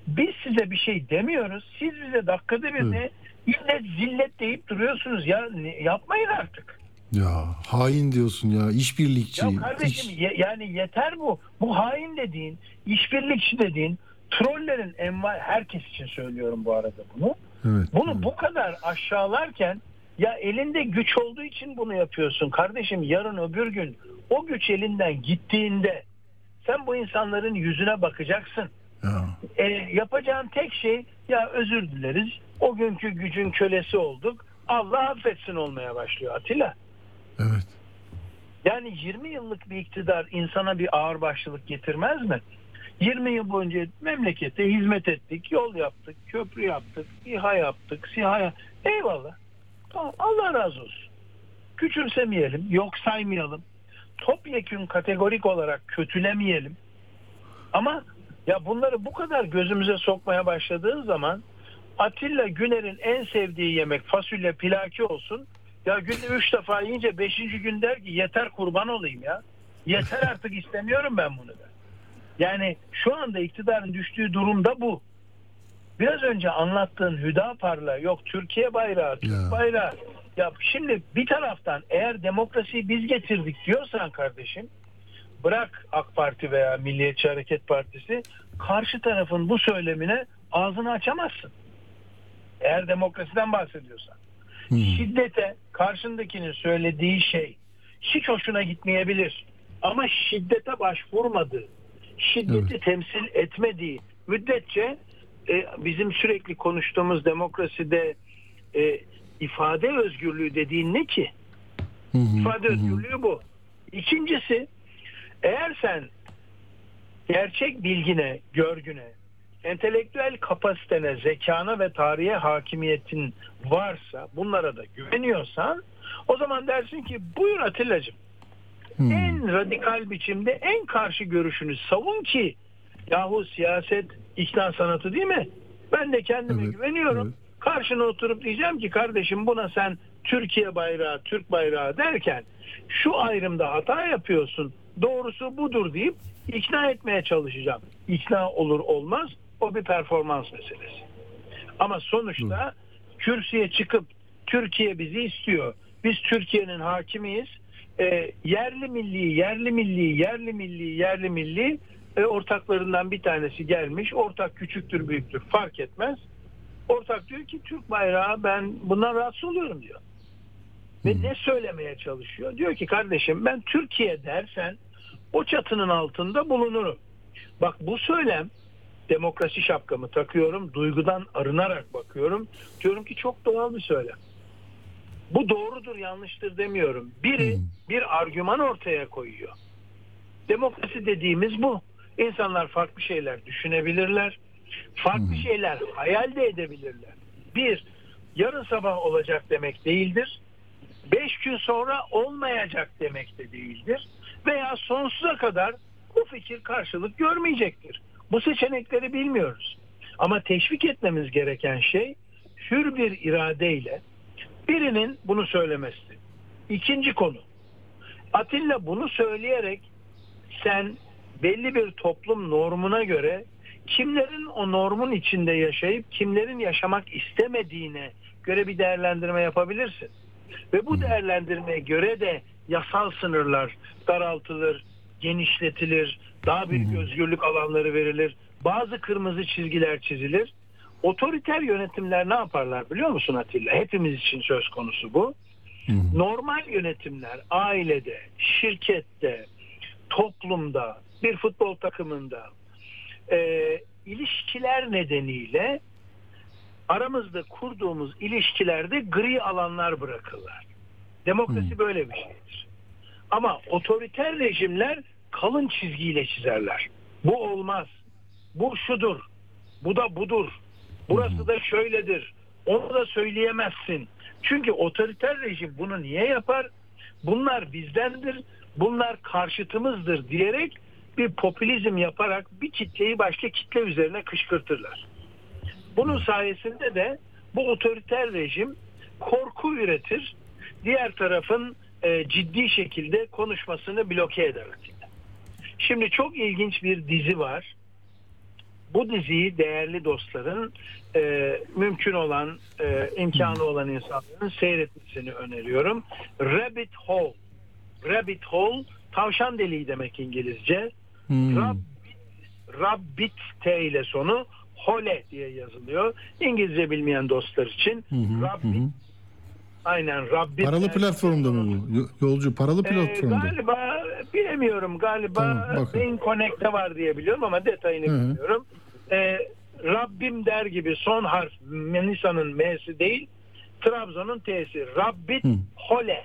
Speaker 9: biz size bir şey demiyoruz. Siz bize dakikada bir de illet zillet deyip duruyorsunuz. Ya yapmayın artık.
Speaker 1: ya hain diyorsun ya. işbirlikçi.
Speaker 9: Ya kardeşim
Speaker 1: iç-
Speaker 9: ye- yani yeter bu. Bu hain dediğin, işbirlikçi dediğin, trollerin enva herkes için söylüyorum bu arada bunu.
Speaker 1: evet.
Speaker 9: Bunu
Speaker 1: evet.
Speaker 9: bu kadar aşağılarken ya elinde güç olduğu için bunu yapıyorsun. Kardeşim yarın öbür gün o güç elinden gittiğinde sen bu insanların yüzüne bakacaksın.
Speaker 1: Ya.
Speaker 9: E, yapacağın tek şey ya özür dileriz. O günkü gücün kölesi olduk. Allah affetsin olmaya başlıyor Atilla.
Speaker 1: Evet.
Speaker 9: Yani 20 yıllık bir iktidar insana bir ağırbaşlılık getirmez mi? 20 yıl boyunca memlekete hizmet ettik, yol yaptık, köprü yaptık, İHA yaptık, SİHA yap- Eyvallah. Tamam, Allah razı olsun. Küçümsemeyelim, yok saymayalım. Topyekün kategorik olarak kötülemeyelim. Ama ya bunları bu kadar gözümüze sokmaya başladığın zaman Atilla Güner'in en sevdiği yemek fasulye pilaki olsun Ya günde üç defa yiyince beşinci gün der ki yeter kurban olayım ya. Yeter artık istemiyorum ben bunu der. Yani şu anda iktidarın düştüğü durumda bu. Biraz önce anlattığın Hüdapar'la yok Türkiye bayrağı, Türk
Speaker 1: Ya.
Speaker 9: bayrağı. Ya şimdi bir taraftan eğer demokrasiyi biz getirdik diyorsan kardeşim bırak AK Parti veya Milliyetçi Hareket Partisi karşı tarafın bu söylemine ağzını açamazsın. Eğer demokrasiden bahsediyorsan. Şiddete karşındakinin söylediği şey hiç hoşuna gitmeyebilir. Ama şiddete başvurmadığı, şiddeti temsil etmediği müddetçe e, bizim sürekli konuştuğumuz demokraside e, ifade özgürlüğü dediğin ne ki? İfade özgürlüğü bu. İkincisi eğer sen gerçek bilgine, görgüne, entelektüel kapasitene, zekana ve tarihe hakimiyetin varsa, bunlara da güveniyorsan o zaman dersin ki buyur Atilla'cığım en radikal biçimde en karşı görüşünü savun ki yahu siyaset ikna sanatı değil mi? Ben de kendime
Speaker 1: Evet,
Speaker 9: güveniyorum.
Speaker 1: evet.
Speaker 9: Karşına oturup diyeceğim ki kardeşim buna sen Türkiye bayrağı, Türk bayrağı derken şu ayrımda hata yapıyorsun. Doğrusu budur deyip ikna etmeye çalışacağım. İkna olur olmaz o bir performans meselesi. Ama sonuçta kürsüye çıkıp Türkiye bizi istiyor. Biz Türkiye'nin hakimiyiz. E, yerli milli, yerli milli, yerli milli, yerli milli e, ortaklarından bir tanesi gelmiş. Ortak küçüktür, büyüktür fark etmez. Ortak diyor ki Türk bayrağı ben bundan rahatsız oluyorum diyor. Ve ne söylemeye çalışıyor? Diyor ki kardeşim ben Türkiye dersen o çatının altında bulunurum. Bak bu söylem demokrasi şapkamı takıyorum. Duygudan arınarak bakıyorum. Diyorum ki çok doğal bir söylem. Bu doğrudur yanlıştır demiyorum. Biri bir argüman ortaya koyuyor. Demokrasi dediğimiz bu. İnsanlar farklı şeyler düşünebilirler. Farklı şeyler hayal de edebilirler. Bir, yarın sabah olacak demek değildir. Beş gün sonra olmayacak demek de değildir. Veya sonsuza kadar bu fikir karşılık görmeyecektir. Bu seçenekleri bilmiyoruz. Ama teşvik etmemiz gereken şey hür bir iradeyle birinin bunu söylemesi. İkinci konu. Atilla bunu söyleyerek sen belli bir toplum normuna göre kimlerin o normun içinde yaşayıp kimlerin yaşamak istemediğine göre bir değerlendirme yapabilirsin. Ve bu değerlendirmeye göre de yasal sınırlar daraltılır, genişletilir, daha büyük özgürlük alanları verilir, bazı kırmızı çizgiler çizilir. Otoriter yönetimler ne yaparlar biliyor musun Atilla? Hepimiz için söz konusu bu. Normal yönetimler ailede, şirkette, toplumda, bir futbol takımında e, ilişkiler nedeniyle aramızda kurduğumuz ilişkilerde gri alanlar bırakırlar. Demokrasi böyle bir şeydir. Ama otoriter rejimler kalın çizgiyle çizerler. Bu olmaz. Bu şudur. Bu da budur. Burası da şöyledir. Onu da söyleyemezsin. Çünkü otoriter rejim bunu niye yapar? Bunlar bizdendir. Bunlar karşıtımızdır diyerek bir popülizm yaparak bir kitleyi başka kitle üzerine kışkırtırlar. Bunun sayesinde de bu otoriter rejim korku üretir. Diğer tarafın e, ciddi şekilde konuşmasını bloke eder. Şimdi çok ilginç bir dizi var. Bu diziyi değerli dostların e, mümkün olan e, imkanı olan insanların seyretmesini öneriyorum. Rabbit Hole. Rabbit Hole tavşan deliği demek İngilizce. Rabbit, Rabbit T ile sonu Hole diye yazılıyor. İngilizce bilmeyen dostlar için Rabbit Aynen Rabbit.
Speaker 1: Paralı platformda mı bu? Yo- Yolcu paralı
Speaker 9: Ee,
Speaker 1: platformda.
Speaker 9: galiba bilemiyorum galiba
Speaker 1: Tamam, bakın.
Speaker 9: Beyin Connect'te var diye biliyorum ama detayını
Speaker 1: Hı hı.
Speaker 9: bilmiyorum. Ee, Rabbim der gibi son harf Manisa'nın M'si değil Trabzon'un T'si. Rabbit
Speaker 1: Hı.
Speaker 9: Hole.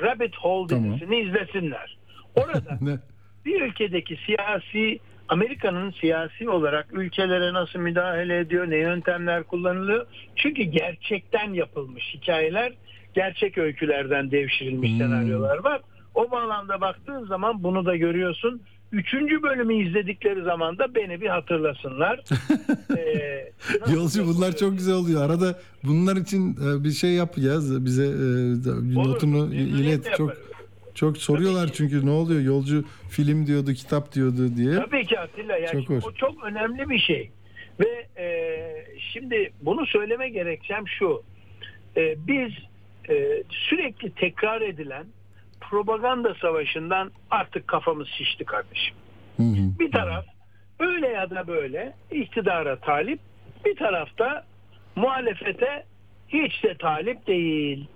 Speaker 9: Rabbit Hole
Speaker 1: Tamam.
Speaker 9: dizisini izlesinler. Orada
Speaker 1: Ne?
Speaker 9: bir ülkedeki siyasi Amerika'nın siyasi olarak ülkelere nasıl müdahale ediyor, ne yöntemler kullanılıyor? Çünkü gerçekten yapılmış hikayeler, gerçek öykülerden devşirilmiş
Speaker 1: Hmm.
Speaker 9: senaryolar var. O bağlamda baktığın zaman bunu da görüyorsun. üçüncü bölümü izledikleri zaman da beni bir hatırlasınlar. Ee,
Speaker 1: Yolcu bunlar çok güzel oluyor. Arada bunlar için e, bir şey yap yaz bize e, notunu
Speaker 9: memnuniyetle
Speaker 1: ilet. Çok. Çok soruyorlar çünkü ne oluyor? Yolcu film diyordu, kitap diyordu diye.
Speaker 9: Tabii ki Atilla. Yani
Speaker 1: Çok hoş.
Speaker 9: bu çok önemli bir şey. Ve e, şimdi bunu söyleme gerekçem şu. E, biz e, sürekli tekrar edilen propaganda savaşından artık kafamız şişti kardeşim.
Speaker 1: Hı hı.
Speaker 9: Bir taraf öyle ya da böyle iktidara talip, bir tarafta muhalefete hiç de talip değil.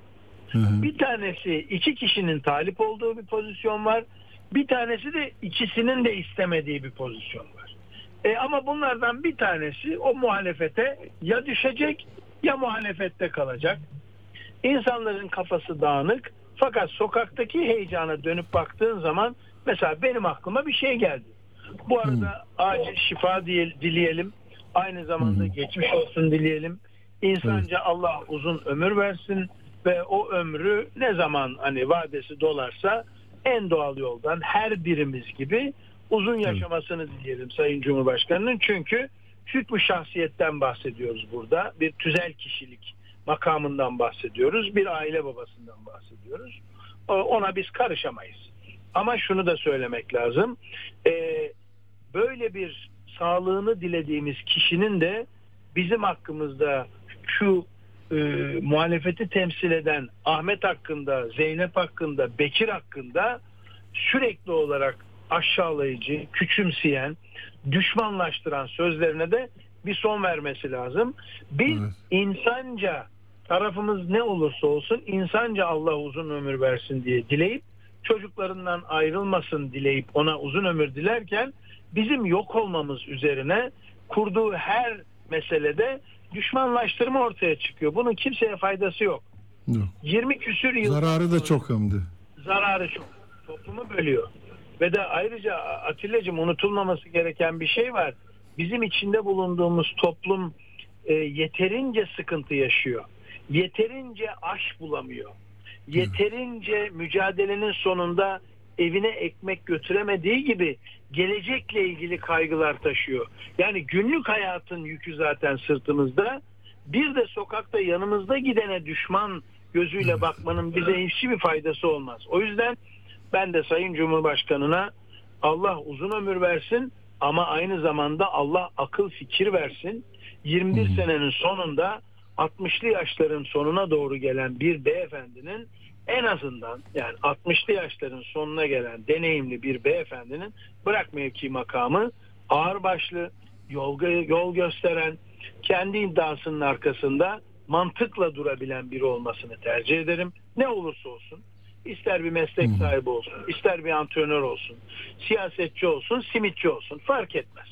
Speaker 1: Hı hı.
Speaker 9: Bir tanesi iki kişinin talip olduğu bir pozisyon var. Bir tanesi de ikisinin de istemediği bir pozisyon var. E, ama bunlardan bir tanesi o muhalefete ya düşecek ya muhalefette kalacak. İnsanların kafası dağınık fakat sokaktaki heyecana dönüp baktığın zaman mesela benim aklıma bir şey geldi. Bu arada acil şifa dileyelim. Aynı zamanda geçmiş olsun dileyelim. İnsanca Allah uzun ömür versin ve o ömrü ne zaman hani vadesi dolarsa en doğal yoldan her birimiz gibi uzun yaşamasını dileyelim Sayın Cumhurbaşkanı'nın. Çünkü hükmü şahsiyetten bahsediyoruz burada. Bir tüzel kişilik makamından bahsediyoruz. Bir aile babasından bahsediyoruz. Ona biz karışamayız. Ama şunu da söylemek lazım. Ee, böyle bir sağlığını dilediğimiz kişinin de bizim hakkımızda şu e, muhalefeti temsil eden Ahmet hakkında, Zeynep hakkında, Bekir hakkında sürekli olarak aşağılayıcı, küçümseyen, düşmanlaştıran sözlerine de bir son vermesi lazım. Biz
Speaker 1: Evet.
Speaker 9: insanca tarafımız ne olursa olsun insanca Allah uzun ömür versin diye dileyip çocuklarından ayrılmasın dileyip ona uzun ömür dilerken bizim yok olmamız üzerine kurduğu her meselede düşmanlaştırma ortaya çıkıyor. Bunun kimseye faydası yok.
Speaker 1: Yok.
Speaker 9: 20 küsür yıl
Speaker 1: Zararı da çok hem de.
Speaker 9: zararı çok. Toplumu bölüyor. Ve de ayrıca Atilla'cığım unutulmaması gereken bir şey var. Bizim içinde bulunduğumuz toplum e, yeterince sıkıntı yaşıyor. Yeterince aş bulamıyor. Yeterince mücadelenin sonunda evine ekmek götüremediği gibi gelecekle ilgili kaygılar taşıyor. Yani günlük hayatın yükü zaten sırtımızda. Bir de sokakta yanımızda gidene düşman gözüyle bakmanın bize hiçbir faydası olmaz. O yüzden ben de Sayın Cumhurbaşkanı'na Allah uzun ömür versin ama aynı zamanda Allah akıl fikir versin. 21 senenin sonunda 60'lı yaşların sonuna doğru gelen bir beyefendinin en azından yani 60'lı yaşların sonuna gelen deneyimli bir beyefendinin bırak mevki makamı ağırbaşlı yol, gö- yol gösteren kendi iddiasının arkasında mantıkla durabilen biri olmasını tercih ederim. Ne olursa olsun ister bir meslek sahibi olsun, ister bir antrenör olsun, siyasetçi olsun, simitçi olsun fark etmez.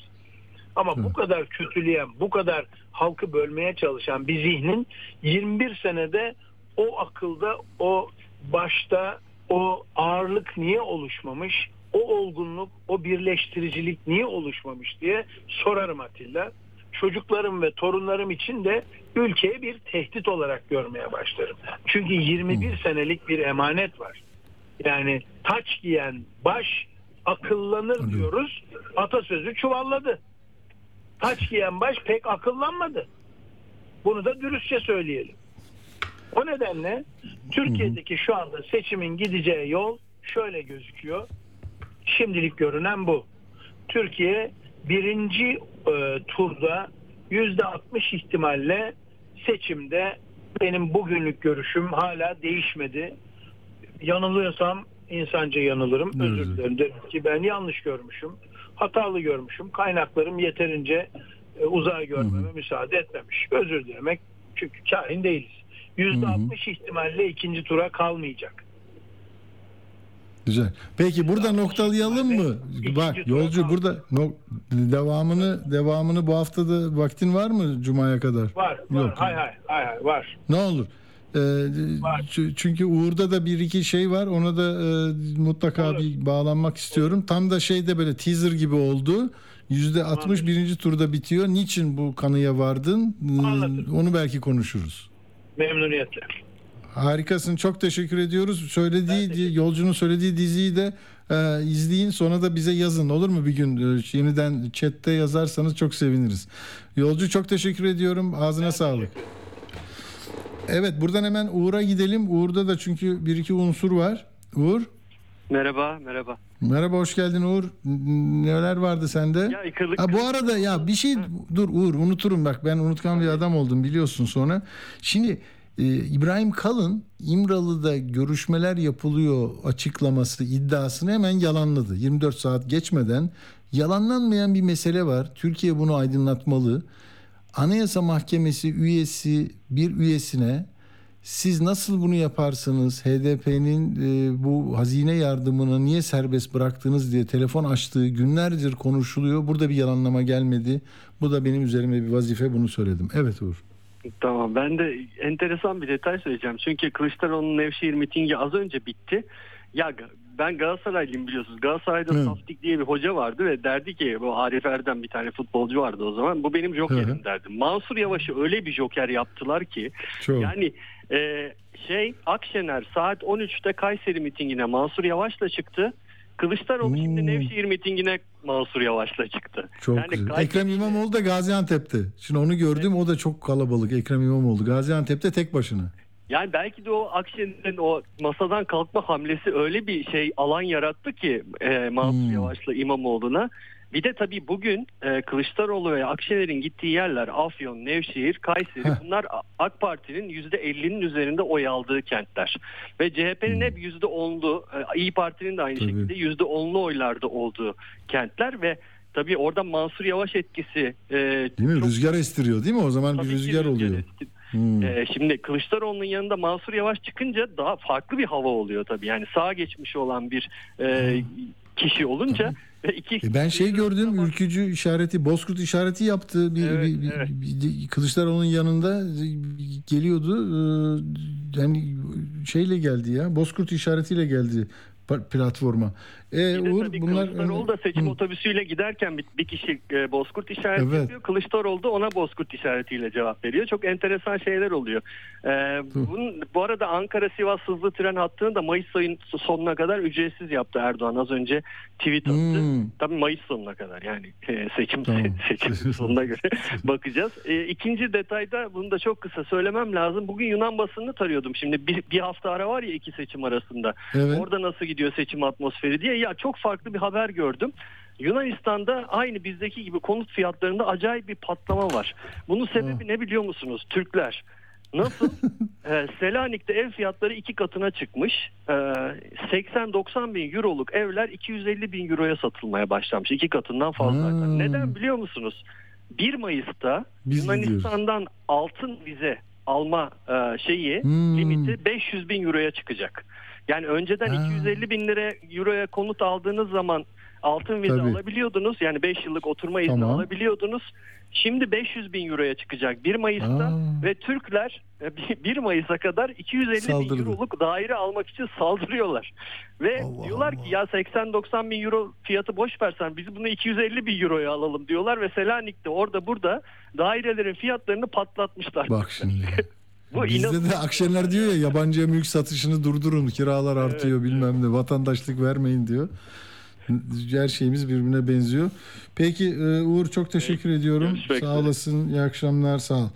Speaker 9: Ama bu kadar kötüleyen, bu kadar halkı bölmeye çalışan bir zihnin 21 senede o akılda, o başta o ağırlık niye oluşmamış, o olgunluk, o birleştiricilik niye oluşmamış diye sorarım Atilla. Çocuklarım ve torunlarım için de ülkeye bir tehdit olarak görmeye başlarım. Çünkü 21 senelik bir emanet var. Yani taç giyen baş akıllanır diyoruz. Atasözü çuvalladı. Taç giyen baş pek akıllanmadı. Bunu da dürüstçe söyleyelim. O nedenle Türkiye'deki şu anda seçimin gideceği yol şöyle gözüküyor. Şimdilik görünen bu. Türkiye birinci e, turda yüzde 60 ihtimalle seçimde benim bugünlük görüşüm hala değişmedi. Yanılıyorsam insanca yanılırım. Özür dilerim. Derim ki ben yanlış görmüşüm. Hatalı görmüşüm. Kaynaklarım yeterince e, uzağa görmeme müsaade etmemiş. Özür dilemek çünkü kahin değiliz. Yüzde 60 ihtimalle ikinci tura kalmayacak.
Speaker 1: Güzel. Peki burada noktalayalım mı? Bak yolcu burada no- devamını devamını bu haftada vaktin var mı cumaya kadar?
Speaker 9: Var, var.
Speaker 1: Yok.
Speaker 9: Hay hay, hay hay, var.
Speaker 1: Ne olur. Ee, ç- çünkü Uğur'da da bir iki şey var. Ona da e, mutlaka
Speaker 9: Olur.
Speaker 1: bir bağlanmak istiyorum. Tam da şeyde böyle teaser gibi oldu. Yüzde 61. turda bitiyor. Niçin bu kanıya vardın? Ee,
Speaker 9: Anladım.
Speaker 1: Onu belki konuşuruz.
Speaker 9: Memnuniyetle.
Speaker 1: Harikasın. Çok teşekkür ediyoruz. Söylediği yolcunun söylediği diziyi de Ee, izleyin sonra da bize yazın olur mu bir gün? Ee, yeniden chatte yazarsanız çok seviniriz. Yolcu çok teşekkür ediyorum. Ağzına sağlık. Evet buradan hemen Uğur'a gidelim. Uğur'da da çünkü bir iki unsur var. Uğur.
Speaker 10: Merhaba, merhaba.
Speaker 1: Merhaba hoş geldin Uğur. Neler vardı sende?
Speaker 10: Ya yıkılık-
Speaker 1: Ha, bu arada ya bir şey dur Uğur unuturum bak ben unutkan bir adam oldum biliyorsun sonra. Şimdi e, İbrahim Kalın İmralı'da görüşmeler yapılıyor açıklaması iddiasını hemen yalanladı. 24 saat geçmeden yalanlanmayan bir mesele var. Türkiye bunu aydınlatmalı. Anayasa Mahkemesi üyesi bir üyesine siz nasıl bunu yaparsınız? HDP'nin e, bu hazine yardımını niye serbest bıraktınız diye telefon açtığı günlerdir konuşuluyor. Burada bir yalanlama gelmedi. Bu da benim üzerime bir vazife bunu söyledim. Evet Uğur.
Speaker 10: Tamam ben de enteresan bir detay söyleyeceğim. Çünkü Kılıçdaroğlu'nun Nevşehir mitingi az önce bitti. Ya ben Galatasaraylıyım biliyorsunuz. Galatasaray'da
Speaker 1: Hı.
Speaker 10: Saftik diye bir hoca vardı ve derdi ki bu Arif Erdem bir tane futbolcu vardı o zaman. Bu benim jokerim
Speaker 1: hı.
Speaker 10: derdi. Mansur Yavaş'ı öyle bir joker yaptılar ki
Speaker 1: Çok.
Speaker 10: yani e, şey Akşener saat 13'te Kayseri mitingine Mansur Yavaş'la çıktı. Kılıçdaroğlu şimdi
Speaker 1: Hmm.
Speaker 10: Nevşehir mitingine Mansur Yavaş'la çıktı.
Speaker 1: Çok
Speaker 10: Yani
Speaker 1: güzel.
Speaker 10: Kayseri-
Speaker 1: Ekrem İmamoğlu da Gaziantep'te. Şimdi onu gördüm o da çok kalabalık. Ekrem İmamoğlu Gaziantep'te tek başına.
Speaker 10: Yani belki de o Akşener'in o masadan kalkma hamlesi öyle bir şey alan yarattı ki e, Mansur
Speaker 1: Hmm.
Speaker 10: Yavaş'la İmamoğlu'na. Bir de tabii bugün e, Kılıçdaroğlu ve Akşener'in gittiği yerler Afyon, Nevşehir, Kayseri
Speaker 1: Heh.
Speaker 10: bunlar AK Parti'nin %50'nin üzerinde oy aldığı kentler. Ve CHP'nin hep %10'lu, e, İyi Parti'nin de aynı
Speaker 1: Hmm. Tabii.
Speaker 10: şekilde %10'lu oylarda olduğu kentler ve tabii orada Mansur Yavaş etkisi e,
Speaker 1: Değil mi?
Speaker 10: çok-
Speaker 1: Rüzgar estiriyor değil mi? O zaman
Speaker 10: tabii
Speaker 1: bir
Speaker 10: ki
Speaker 1: rüzgar oluyor.
Speaker 10: esti-
Speaker 1: Hmm.
Speaker 10: ee, şimdi Kılıçdaroğlu'nun yanında Mansur Yavaş çıkınca daha farklı bir hava oluyor tabii. Yani sağa geçmiş olan bir e, kişi olunca ve iki
Speaker 1: E ben şey gördüm ülkücü işareti Bozkurt işareti yaptı bir,
Speaker 10: Evet,
Speaker 1: bir- bir-
Speaker 10: evet.
Speaker 1: bir- Kılıçdaroğlu'nun yanında geliyordu Ee, yani şeyle geldi ya Bozkurt işaretiyle geldi platforma. E,
Speaker 10: Bir de
Speaker 1: Uğur
Speaker 10: tabii
Speaker 1: bunlar
Speaker 10: Kılıçdaroğlu da seçim
Speaker 1: Hı.
Speaker 10: otobüsüyle giderken bir, bir kişi e, Bozkurt işareti
Speaker 1: Evet.
Speaker 10: yapıyor. Kılıçdaroğlu da ona Bozkurt işaretiyle cevap veriyor. Çok enteresan şeyler oluyor. Ee, bunun, bu arada Ankara-Sivas hızlı tren hattını da Mayıs ayının sonuna kadar ücretsiz yaptı Erdoğan. Az önce tweet attı.
Speaker 1: Hmm.
Speaker 10: Tabii Mayıs sonuna kadar yani e, seçim
Speaker 1: Tamam.
Speaker 10: seçim sonuna göre bakacağız. E, ikinci detayda bunu da çok kısa söylemem lazım. Bugün Yunan basınını tarıyordum. Şimdi bir, bir hafta ara var ya iki seçim arasında.
Speaker 1: Evet.
Speaker 10: Orada nasıl gidiyor seçim atmosferi diye. Ya çok farklı bir haber gördüm. Yunanistan'da aynı bizdeki gibi konut fiyatlarında acayip bir patlama var. Bunun sebebi ne biliyor musunuz? Türkler. Nasıl? Ee, Selanik'te ev fiyatları iki katına çıkmış. Ee, 80-90 bin euroluk evler 250 bin euroya satılmaya başlamış. İki katından fazla.
Speaker 1: Hmm.
Speaker 10: Neden biliyor musunuz? 1 Mayıs'ta
Speaker 1: Biz
Speaker 10: Yunanistan'dan altın vize alma e, şeyi
Speaker 1: Hmm.
Speaker 10: limiti 500 bin euroya çıkacak. Yani önceden
Speaker 1: Ha.
Speaker 10: 250 bin lira euroya konut aldığınız zaman altın vize
Speaker 1: Tabii.
Speaker 10: alabiliyordunuz. Yani 5 yıllık oturma izni
Speaker 1: Tamam.
Speaker 10: alabiliyordunuz. Şimdi 500 bin euroya çıkacak 1 Mayıs'ta
Speaker 1: Aa.
Speaker 10: ve Türkler e, 1 Mayıs'a kadar 250 bin
Speaker 1: Saldırdı.
Speaker 10: euroluk daire almak için saldırıyorlar. Ve
Speaker 1: Allah
Speaker 10: diyorlar
Speaker 1: Allah.
Speaker 10: ki ya 80-90 bin euro fiyatı boş versen biz bunu 250 bin euroya alalım diyorlar ve Selanik'te orada burada dairelerin fiyatlarını patlatmışlar.
Speaker 1: Bak şimdi.
Speaker 10: Bu
Speaker 1: Bizde de
Speaker 10: inanılmaz.
Speaker 1: Akşener diyor ya yabancıya mülk satışını durdurun kiralar artıyor bilmem ne vatandaşlık vermeyin diyor. Her şeyimiz birbirine benziyor. Peki e, Uğur çok teşekkür ediyorum.
Speaker 10: görüşmek
Speaker 1: Sağ olasın. İyi akşamlar. Sağ ol.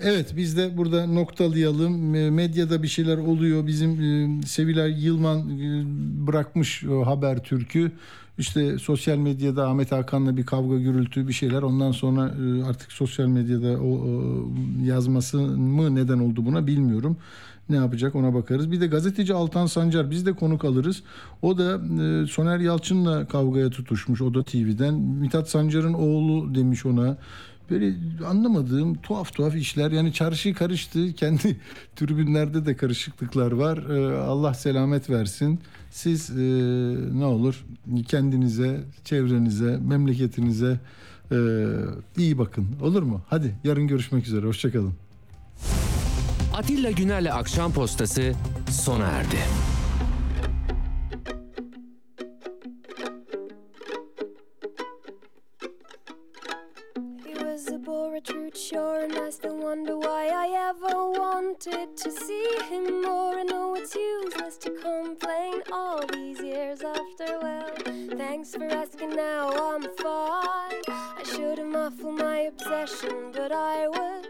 Speaker 1: Evet biz de burada noktalayalım. Medyada bir şeyler oluyor. Bizim e, Sevilay Yılman e, bırakmış haber türkü. İşte sosyal medyada Ahmet Hakan'la bir kavga gürültü bir şeyler. Ondan sonra e, artık sosyal medyada o, o yazması mı neden oldu buna bilmiyorum. Ne yapacak ona bakarız. Bir de gazeteci Altan Sancar biz de konuk alırız. O da e, Soner Yalçın'la kavgaya tutuşmuş. O da TV'den. Mithat Sancar'ın oğlu demiş ona. Böyle anlamadığım tuhaf tuhaf işler. Yani çarşı karıştı. Kendi tribünlerde de karışıklıklar var. E, Allah selamet versin. Siz e, ne olur kendinize, çevrenize, memleketinize e, iyi bakın. Olur mu? Hadi yarın görüşmek üzere. Hoşçakalın.
Speaker 5: Atilla Güner'le Akşam Postası sona erdi.
Speaker 11: Thanks for asking now, I'm fine. I should have muffled my obsession, but I was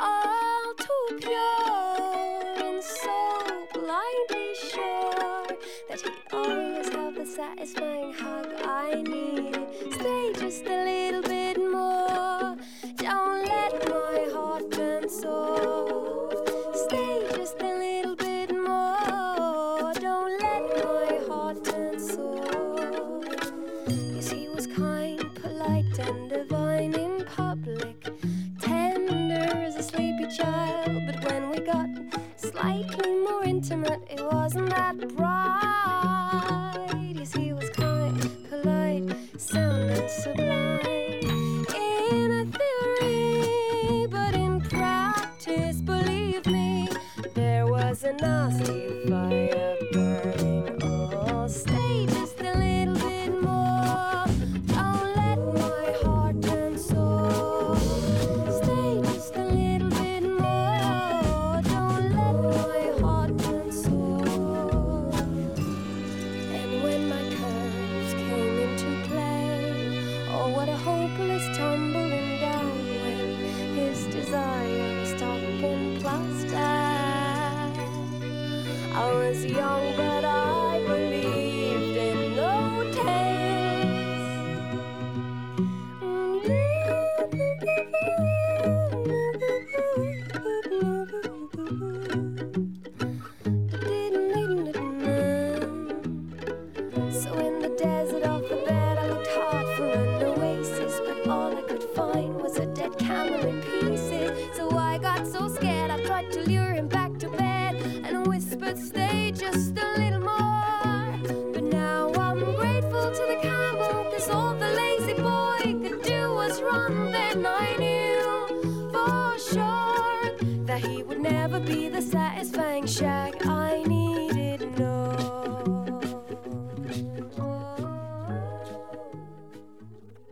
Speaker 11: all too pure and so blindly sure that he'd always have the satisfying hug I need. Stay just a little.